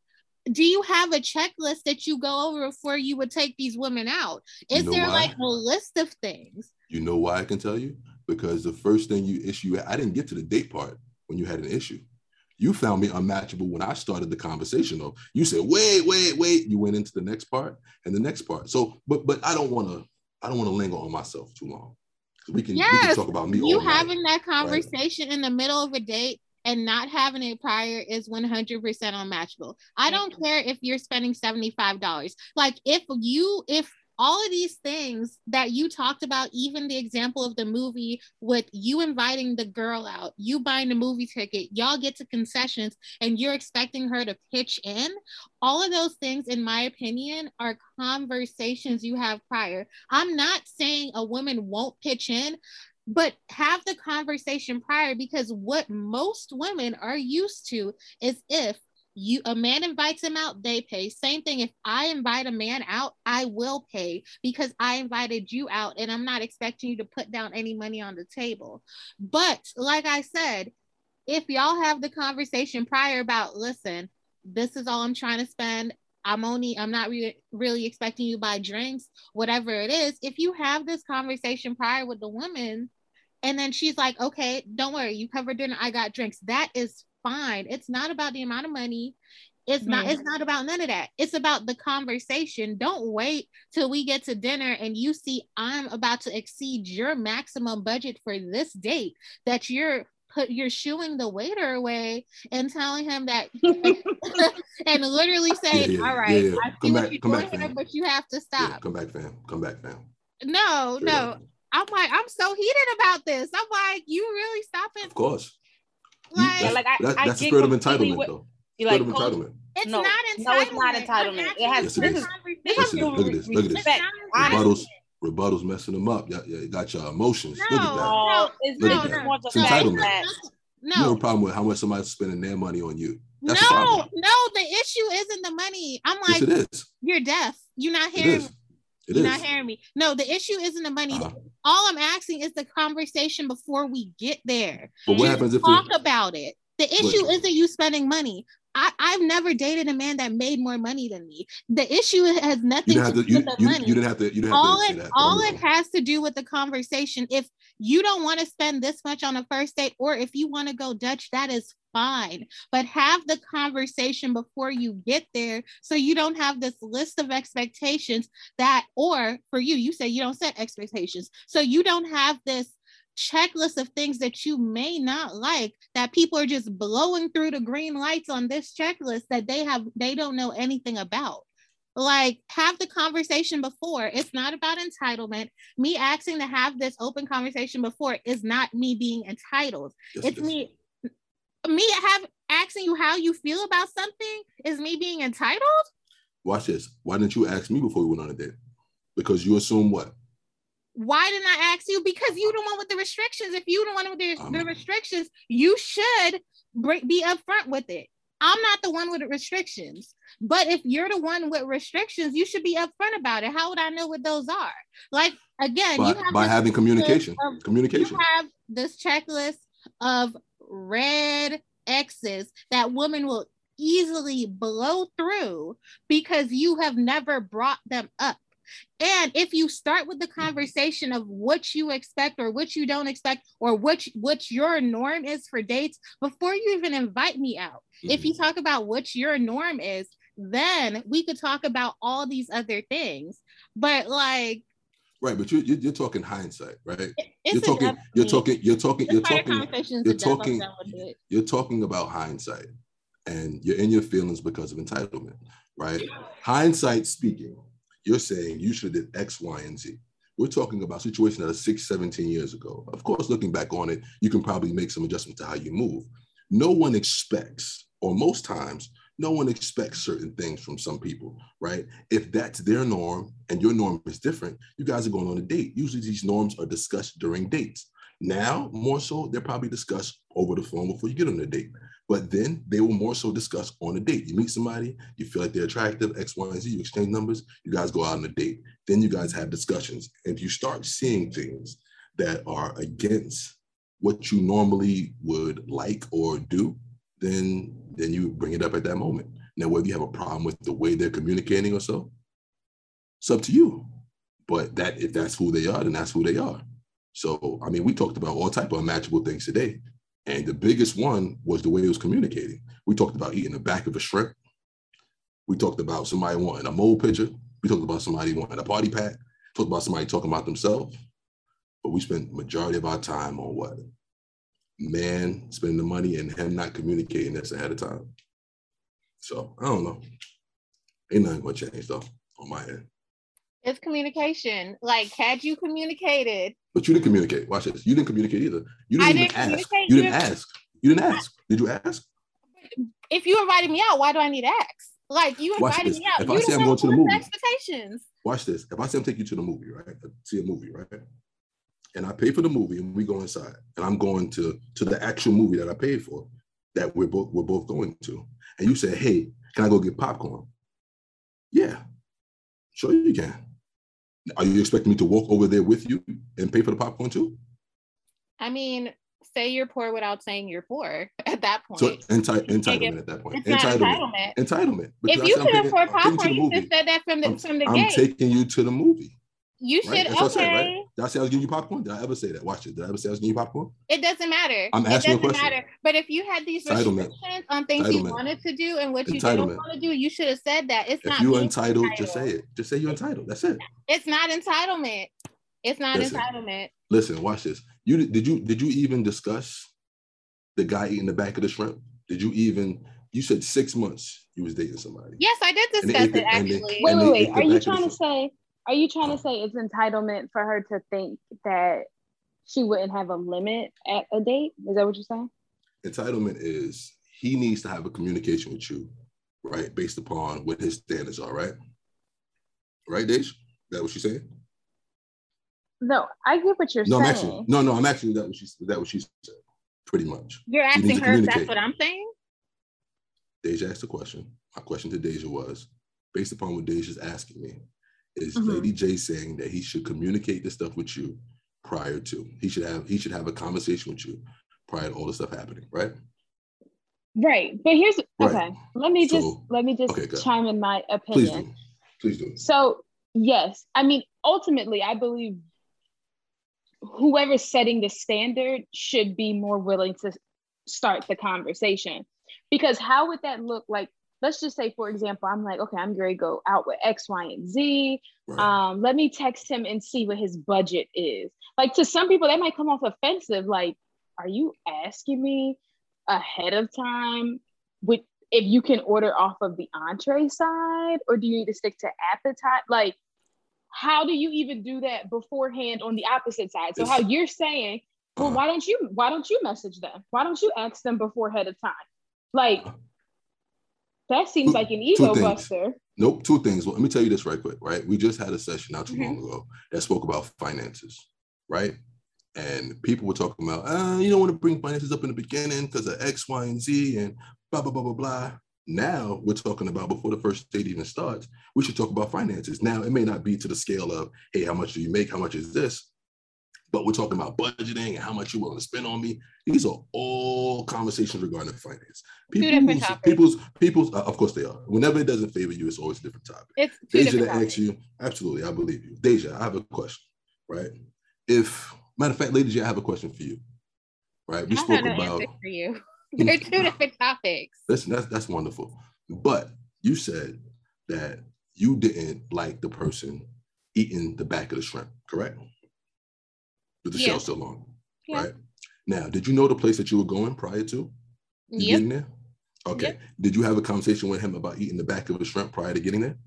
do you have a checklist that you go over before you would take these women out? Is you know there why? like a list of things? You know why I can tell you? Because the first thing you issue, I didn't get to the date part when you had an issue. You found me unmatchable when I started the conversation. Though you said, "Wait, wait, wait." You went into the next part and the next part. So, but but I don't want to. I don't want to linger on myself too long. We can, yes, we can talk about me. You having night, that conversation right? in the middle of a date and not having it prior is 100% unmatchable. I don't care if you're spending $75. Like if you if all of these things that you talked about, even the example of the movie with you inviting the girl out, you buying the movie ticket, y'all get to concessions and you're expecting her to pitch in. All of those things, in my opinion, are conversations you have prior. I'm not saying a woman won't pitch in but have the conversation prior because what most women are used to is if you a man invites him out they pay. Same thing if i invite a man out i will pay because i invited you out and i'm not expecting you to put down any money on the table. But like i said if y'all have the conversation prior about listen this is all i'm trying to spend I'm only, I'm not re- really expecting you buy drinks, whatever it is. If you have this conversation prior with the woman, and then she's like, okay, don't worry, you covered dinner, I got drinks. That is fine. It's not about the amount of money. It's not it's not about none of that. It's about the conversation. Don't wait till we get to dinner and you see I'm about to exceed your maximum budget for this date that you're put you're shooing the waiter away and telling him that and literally saying, yeah, yeah, All right, yeah, I see come what back, you're doing back, here, but you have to stop. come back, fam. Come back, fam. No, Straight no. Up. I'm like, I'm so heated about this. I'm like, you really stop it. Of course. Like, you, that's, like I, that's, I that's the spirit of entitlement, what, though. You like, spirit of entitlement. It's no, not entitlement. No, it's not entitlement. It has yes, it this is. Listen, look at this. Look at this. Rebuttals, rebuttals messing them up. Yeah, yeah, you got your emotions. No, look at that. No, it's, look at that. it's entitlement. No. You have a problem with how much somebody's spending their money on you. That's no, no, the issue isn't the money. I'm like, yes, it is. You're deaf. You're not hearing. It You're is. not hearing me. No, the issue isn't the money. Uh-huh. All I'm asking is the conversation before we get there. But what Just happens if talk about it? The issue but, isn't you spending money. I, I've never dated a man that made more money than me. The issue has nothing to, do with the you, money. You didn't have to. You didn't all have to it, all it has to do with the conversation. If you don't want to spend this much on a first date, or if you want to go Dutch, that is fine. But have the conversation before you get there, so you don't have this list of expectations that, or for you, you say you don't set expectations, so you don't have this checklist of things that you may not like that people are just blowing through the green lights on this checklist that they have they don't know anything about. Like have the conversation before. It's not about entitlement. Me asking to have this open conversation before is not me being entitled. Yes, it's me me have asking you how you feel about something is me being entitled? Watch this. Why didn't you ask me before we went on a date? Because you assume what why didn't I ask you? Because you the one with the restrictions. If you the one with the, um, the restrictions, you should break, be upfront with it. I'm not the one with the restrictions. But if you're the one with restrictions, you should be upfront about it. How would I know what those are? Like again, by, you have by having communication. Of, communication. You have this checklist of red X's that women will easily blow through because you have never brought them up. And if you start with the conversation of what you expect or what you don't expect or what what your norm is for dates before you even invite me out. Mm-hmm. If you talk about what your norm is, then we could talk about all these other things. But like Right, but you're, you're, talking hindsight, right? You're talking, you're talking, you're talking, you're talking, you're talking, you're talking about hindsight, and you're in your feelings because of entitlement, right? Hindsight speaking, you're saying you should have did X, Y, and Z. We're talking about situations that are six, 17 years ago. Of course, looking back on it, you can probably make some adjustments to how you move. No one expects, or most times, no one expects certain things from some people, right? If that's their norm and your norm is different, you guys are going on a date. Usually these norms are discussed during dates. Now, more so, they're probably discussed over the phone before you get on a date. But then they will more so discuss on a date. You meet somebody, you feel like they're attractive, X, Y, and Z, you exchange numbers, you guys go out on a date. Then you guys have discussions. And if you start seeing things that are against what you normally would like or do, then then you bring it up at that moment. Now, whether you have a problem with the way they're communicating or so, it's up to you. But that if that's who they are, then that's who they are. So, I mean, we talked about all type of unmatchable things today. And the biggest one was the way it was communicating. We talked about eating the back of a shrimp. We talked about somebody wanting a mole picture. We talked about somebody wanting a party pack. Talked about somebody talking about themselves. But we spent majority of our time on what? Man spending the money and him not communicating this ahead of time. So I don't know. Ain't nothing gonna change though on my end. It's communication. Like, had you communicated? But you didn't communicate. Watch this. You didn't communicate either. You didn't didn't ask. You didn't ask. You didn't ask. Did you ask? If you invited me out, why do I need to ask? Like you invited me out. If you I say I'm going to the movie, expectations. Watch this. If I say I'm taking you to the movie, right? Uh, see a movie, right? And I pay for the movie, and we go inside, and I'm going to to the actual movie that I paid for, that we're both we're both going to, and you say, "Hey, can I go get popcorn?" Yeah, sure you can. Are you expecting me to walk over there with you and pay for the popcorn too? I mean, say you're poor without saying you're poor at that point. So enti- entitlement at that point. Entitlement. entitlement. Entitlement. if you can afford popcorn, you should said that from the I'm, from the I'm gate. taking you to the movie. You should right? okay. Said, right? Did I say I was giving you popcorn? Did I ever say that? Watch it. Did I ever say I was giving you popcorn? It doesn't matter. I'm asking it doesn't matter. But if you had these restrictions on things you wanted to do and what you didn't want to do, you should have said that. It's if not. If you're entitled, entitled, just say it. Just say you're entitled. That's it. It's not entitlement. It's not listen, entitlement. Listen, watch this. You did you did you even discuss the guy eating the back of the shrimp? Did you even you said six months you was dating somebody? Yes, I did discuss it actually. wait, wait, wait. Are you trying to say are you trying to say it's entitlement for her to think that she wouldn't have a limit at a date? Is that what you're saying? Entitlement is he needs to have a communication with you, right? Based upon what his standards are, right? Right, Dej? That what she's saying? No, I get what you're no, saying. I'm actually, no, no, I'm actually that what she that what she said, pretty much. You're asking her if that's what I'm saying? Deja asked a question. My question to Deja was, based upon what Deja's asking me, is mm-hmm. Lady J saying that he should communicate this stuff with you prior to. He should have he should have a conversation with you prior to all the stuff happening, right? Right. But here's right. okay. Let me just so, let me just okay, chime in my opinion. Please do. Please do. So yes, I mean ultimately I believe whoever's setting the standard should be more willing to start the conversation. Because how would that look like let's just say, for example, I'm like, okay, I'm going to go out with X, Y, and Z. Right. Um, let me text him and see what his budget is. Like to some people, that might come off offensive. Like, are you asking me ahead of time with if you can order off of the entree side, or do you need to stick to appetite? Like, how do you even do that beforehand on the opposite side? So, how you're saying, well, why don't you why don't you message them? Why don't you ask them before ahead of time? Like that seems two, like an ego buster. Nope, two things. Well, let me tell you this right quick, right? We just had a session not too mm-hmm. long ago that spoke about finances, right? And people were talking about, uh, you don't want to bring finances up in the beginning because of X, Y, and Z and blah, blah, blah, blah, blah. Now we're talking about before the first date even starts, we should talk about finances. Now it may not be to the scale of, hey, how much do you make? How much is this? But we're talking about budgeting and how much you're willing to spend on me. These are all conversations regarding finance. People's, people's, people's, uh, of course they are. Whenever it doesn't favor you, it's always a different topic. It's Deja to ask you, absolutely, I believe you. Deja, I have a question, right? If matter of fact, ladies, I have a question for you, right? We I spoke about for you. They're two different topics. Listen, that's that's wonderful. But you said that you didn't like the person eating the back of the shrimp, correct? With the yeah. shell still on, yeah. right? Now, did you know the place that you were going prior to you yep. getting there? Okay. Yep. Did you have a conversation with him about eating the back of a shrimp prior to getting there?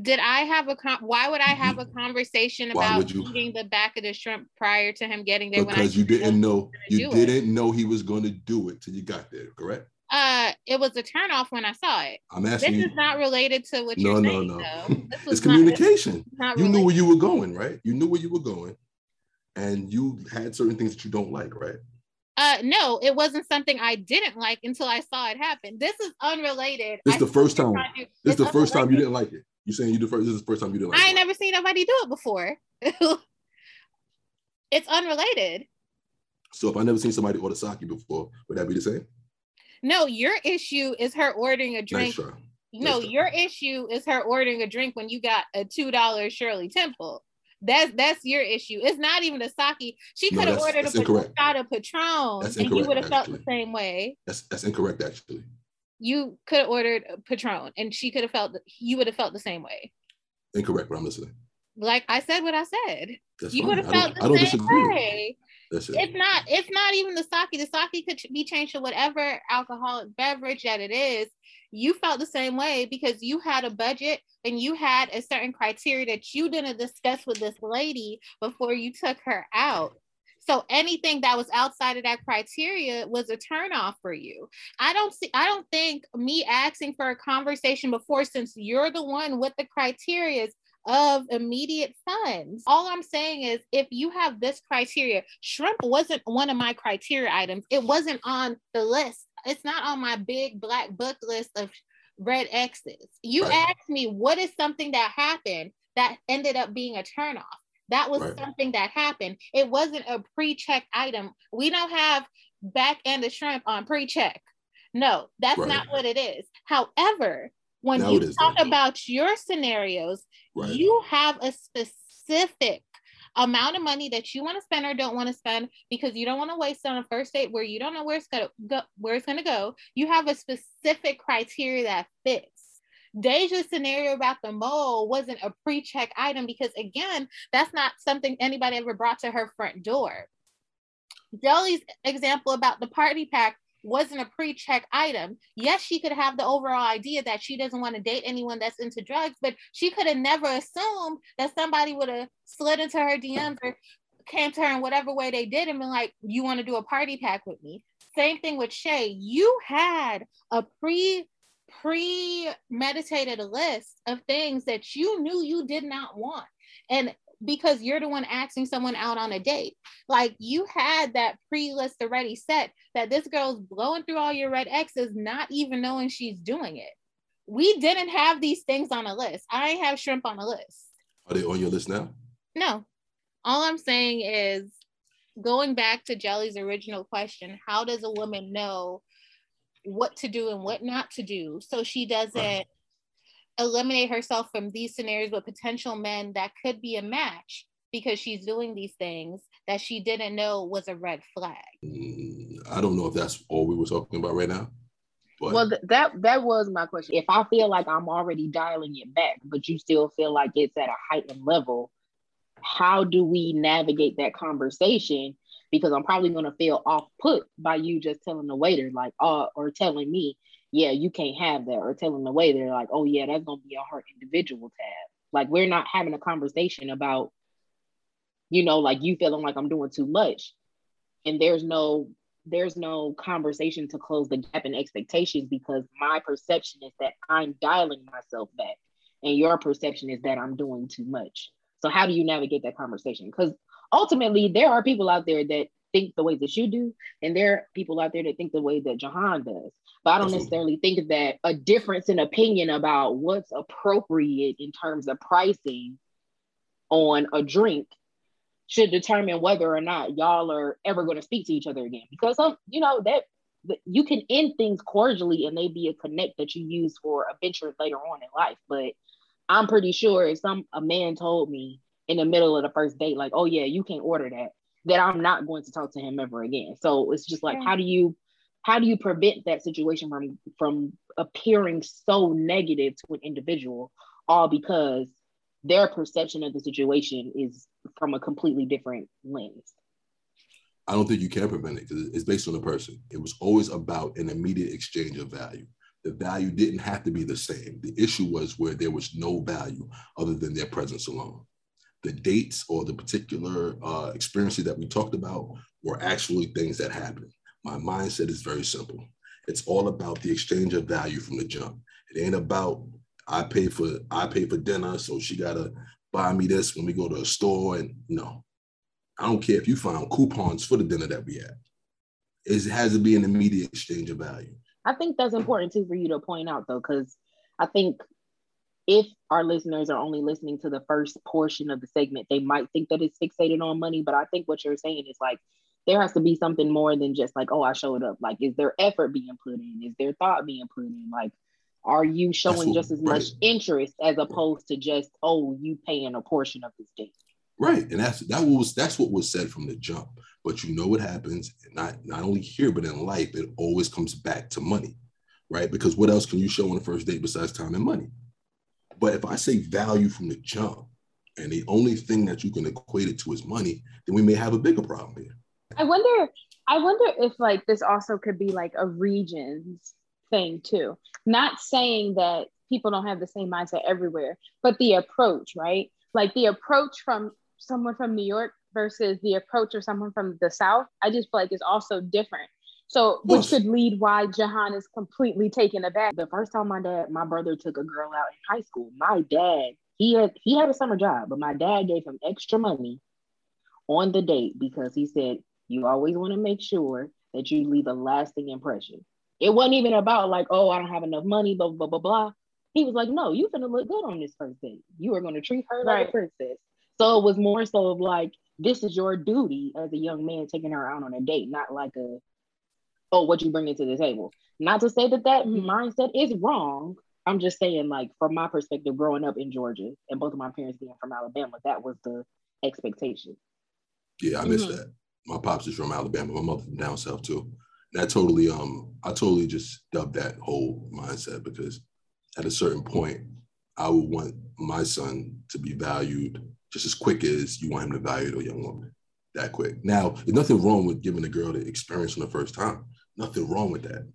Did I have a con- why would I have a conversation about eating the back of the shrimp prior to him getting there? Because you didn't know you didn't it. know he was going to do it till you got there, correct? Uh, it was a turnoff when I saw it. I'm asking. This you, is not related to what no, you're no, saying. No, no, no. it's communication. Not, you knew where you were going, right? You knew where you were going, and you had certain things that you don't like, right? Uh, no, it wasn't something I didn't like until I saw it happen. This is unrelated. This is the first time. This is the first time you didn't like it. You saying you the first? This is the first time you didn't like I it. I never seen nobody do it before. it's unrelated. So if I never seen somebody order sake before, would that be the same? No, your issue is her ordering a drink. Nice no, nice your issue is her ordering a drink when you got a two dollar Shirley Temple. That's that's your issue. It's not even the sake. She could have no, ordered a shot of Patron, that's and you would have felt the same way. That's that's incorrect, actually. You could have ordered a Patron, and she could have felt. You would have felt the same way. Incorrect, but I'm listening. Like I said, what I said. That's you would have felt the I don't same disagree. way. That's it. It's not. It's not even the sake. The sake could be changed to whatever alcoholic beverage that it is. You felt the same way because you had a budget and you had a certain criteria that you didn't discuss with this lady before you took her out. So anything that was outside of that criteria was a turnoff for you. I don't see, I don't think me asking for a conversation before, since you're the one with the criteria, of immediate funds. All I'm saying is if you have this criteria, shrimp wasn't one of my criteria items. It wasn't on the list. It's not on my big black book list of red X's. You right. asked me what is something that happened that ended up being a turnoff. That was right. something that happened. It wasn't a pre-check item. We don't have back end of shrimp on pre-check. No, that's right. not what it is. However, when now you talk about your scenarios, right. you have a specific amount of money that you want to spend or don't want to spend because you don't want to waste on a first date where you don't know where it's gonna go where it's gonna go. You have a specific criteria that fits. Deja's scenario about the mole wasn't a pre-check item because again, that's not something anybody ever brought to her front door. Jelly's example about the party pack wasn't a pre-check item. Yes, she could have the overall idea that she doesn't want to date anyone that's into drugs, but she could have never assumed that somebody would have slid into her DMs or came to her in whatever way they did and been like, you want to do a party pack with me. Same thing with Shay. You had a pre premeditated list of things that you knew you did not want. And because you're the one asking someone out on a date. Like you had that pre list already set that this girl's blowing through all your red X's, not even knowing she's doing it. We didn't have these things on a list. I have shrimp on a list. Are they on your list now? No. All I'm saying is going back to Jelly's original question how does a woman know what to do and what not to do so she doesn't right eliminate herself from these scenarios with potential men that could be a match because she's doing these things that she didn't know was a red flag. Mm, I don't know if that's all we were talking about right now. But. Well, th- that that was my question. If I feel like I'm already dialing it back, but you still feel like it's at a heightened level, how do we navigate that conversation? Because I'm probably going to feel off put by you just telling the waiter, like, uh, or telling me, yeah, you can't have that, or telling the way they're like, oh yeah, that's gonna be a hard individual tab. Like we're not having a conversation about, you know, like you feeling like I'm doing too much, and there's no there's no conversation to close the gap in expectations because my perception is that I'm dialing myself back, and your perception is that I'm doing too much. So how do you navigate that conversation? Because ultimately, there are people out there that think the way that you do, and there are people out there that think the way that Jahan does. But I don't necessarily think that a difference in opinion about what's appropriate in terms of pricing on a drink should determine whether or not y'all are ever going to speak to each other again. Because um, you know that you can end things cordially and they be a connect that you use for a venture later on in life. But I'm pretty sure if some a man told me in the middle of the first date, like, oh yeah, you can't order that, that I'm not going to talk to him ever again. So it's just like, how do you how do you prevent that situation from from appearing so negative to an individual? All because their perception of the situation is from a completely different lens. I don't think you can prevent it because it's based on the person. It was always about an immediate exchange of value. The value didn't have to be the same. The issue was where there was no value other than their presence alone the dates or the particular uh, experiences that we talked about were actually things that happened my mindset is very simple. It's all about the exchange of value from the jump. It ain't about I pay for I pay for dinner, so she gotta buy me this when we go to a store. And no, I don't care if you find coupons for the dinner that we had. It has to be an immediate exchange of value. I think that's important too for you to point out though, because I think if our listeners are only listening to the first portion of the segment, they might think that it's fixated on money. But I think what you're saying is like there has to be something more than just like, oh, I showed up. Like, is there effort being put in? Is there thought being put in? Like, are you showing just as right. much interest as opposed to just, oh, you paying a portion of this date? Right. And that's that was that's what was said from the jump. But you know what happens, not not only here, but in life, it always comes back to money. Right. Because what else can you show on the first date besides time and money? But if I say value from the jump, and the only thing that you can equate it to is money, then we may have a bigger problem here. I wonder. I wonder if like this also could be like a regions thing too. Not saying that people don't have the same mindset everywhere, but the approach, right? Like the approach from someone from New York versus the approach of someone from the South, I just feel like is also different. So, which could lead why Jahan is completely taken aback. The first time my dad, my brother took a girl out in high school, my dad, he had he had a summer job, but my dad gave him extra money on the date because he said you always want to make sure that you leave a lasting impression. It wasn't even about like, oh, I don't have enough money, blah, blah, blah, blah. He was like, no, you are gonna look good on this first date. You are going to treat her right. like a princess. So it was more so of like, this is your duty as a young man taking her out on a date, not like a, oh, what you bring to the table. Not to say that that mm-hmm. mindset is wrong. I'm just saying, like, from my perspective, growing up in Georgia and both of my parents being from Alabama, that was the expectation. Yeah, I miss mm-hmm. that. My pops is from Alabama. My mother from down south too. And I totally, um, I totally just dubbed that whole mindset because at a certain point, I would want my son to be valued just as quick as you want him to value a young woman. That quick. Now, there's nothing wrong with giving a girl the experience on the first time. Nothing wrong with that.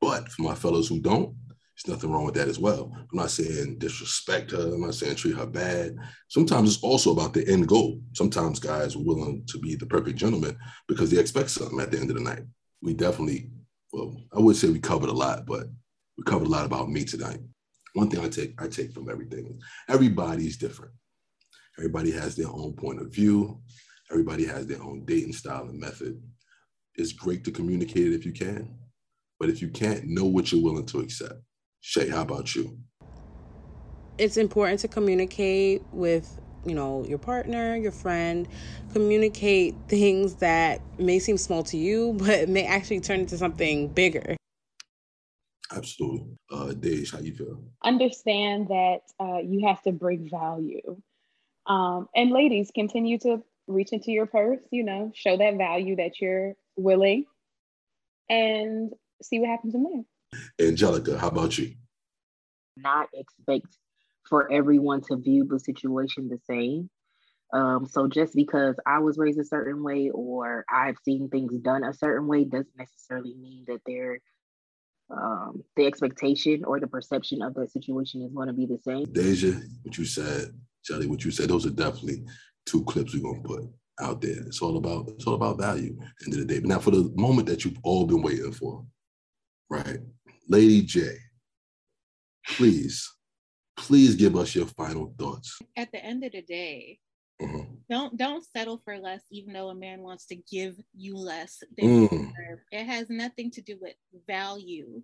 But for my fellows who don't, there's nothing wrong with that as well. I'm not saying disrespect her. I'm not saying treat her bad. Sometimes it's also about the end goal. Sometimes guys are willing to be the perfect gentleman because they expect something at the end of the night. We definitely, well, I would say we covered a lot, but we covered a lot about me tonight. One thing I take I take from everything everybody's different. Everybody has their own point of view. Everybody has their own dating style and method. It's great to communicate it if you can, but if you can't, know what you're willing to accept. Shay, how about you? It's important to communicate with you know your partner your friend communicate things that may seem small to you but may actually turn into something bigger absolutely uh Dej, how you feel understand that uh, you have to bring value um, and ladies continue to reach into your purse you know show that value that you're willing and see what happens in there. Angelica, how about you? Not expect for everyone to view the situation the same. Um, so just because I was raised a certain way or I've seen things done a certain way doesn't necessarily mean that they're um, the expectation or the perception of that situation is going to be the same. Deja, what you said, Jelly, what you said, those are definitely two clips we're gonna put out there. It's all about it's all about value end of the day. But now for the moment that you've all been waiting for, right? Lady J, please, please give us your final thoughts. At the end of the day, mm-hmm. don't don't settle for less, even though a man wants to give you less than mm. you deserve. It has nothing to do with value.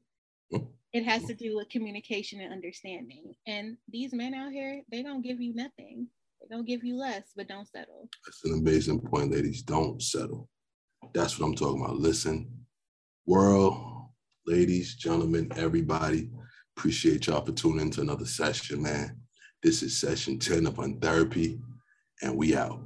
Mm. It has to do with communication and understanding. And these men out here, they don't give you nothing. They don't give you less, but don't settle. That's an amazing point, ladies. Don't settle. That's what I'm talking about. Listen, world, ladies, gentlemen, everybody. Appreciate y'all for tuning into another session, man. This is session 10 of Untherapy, and we out.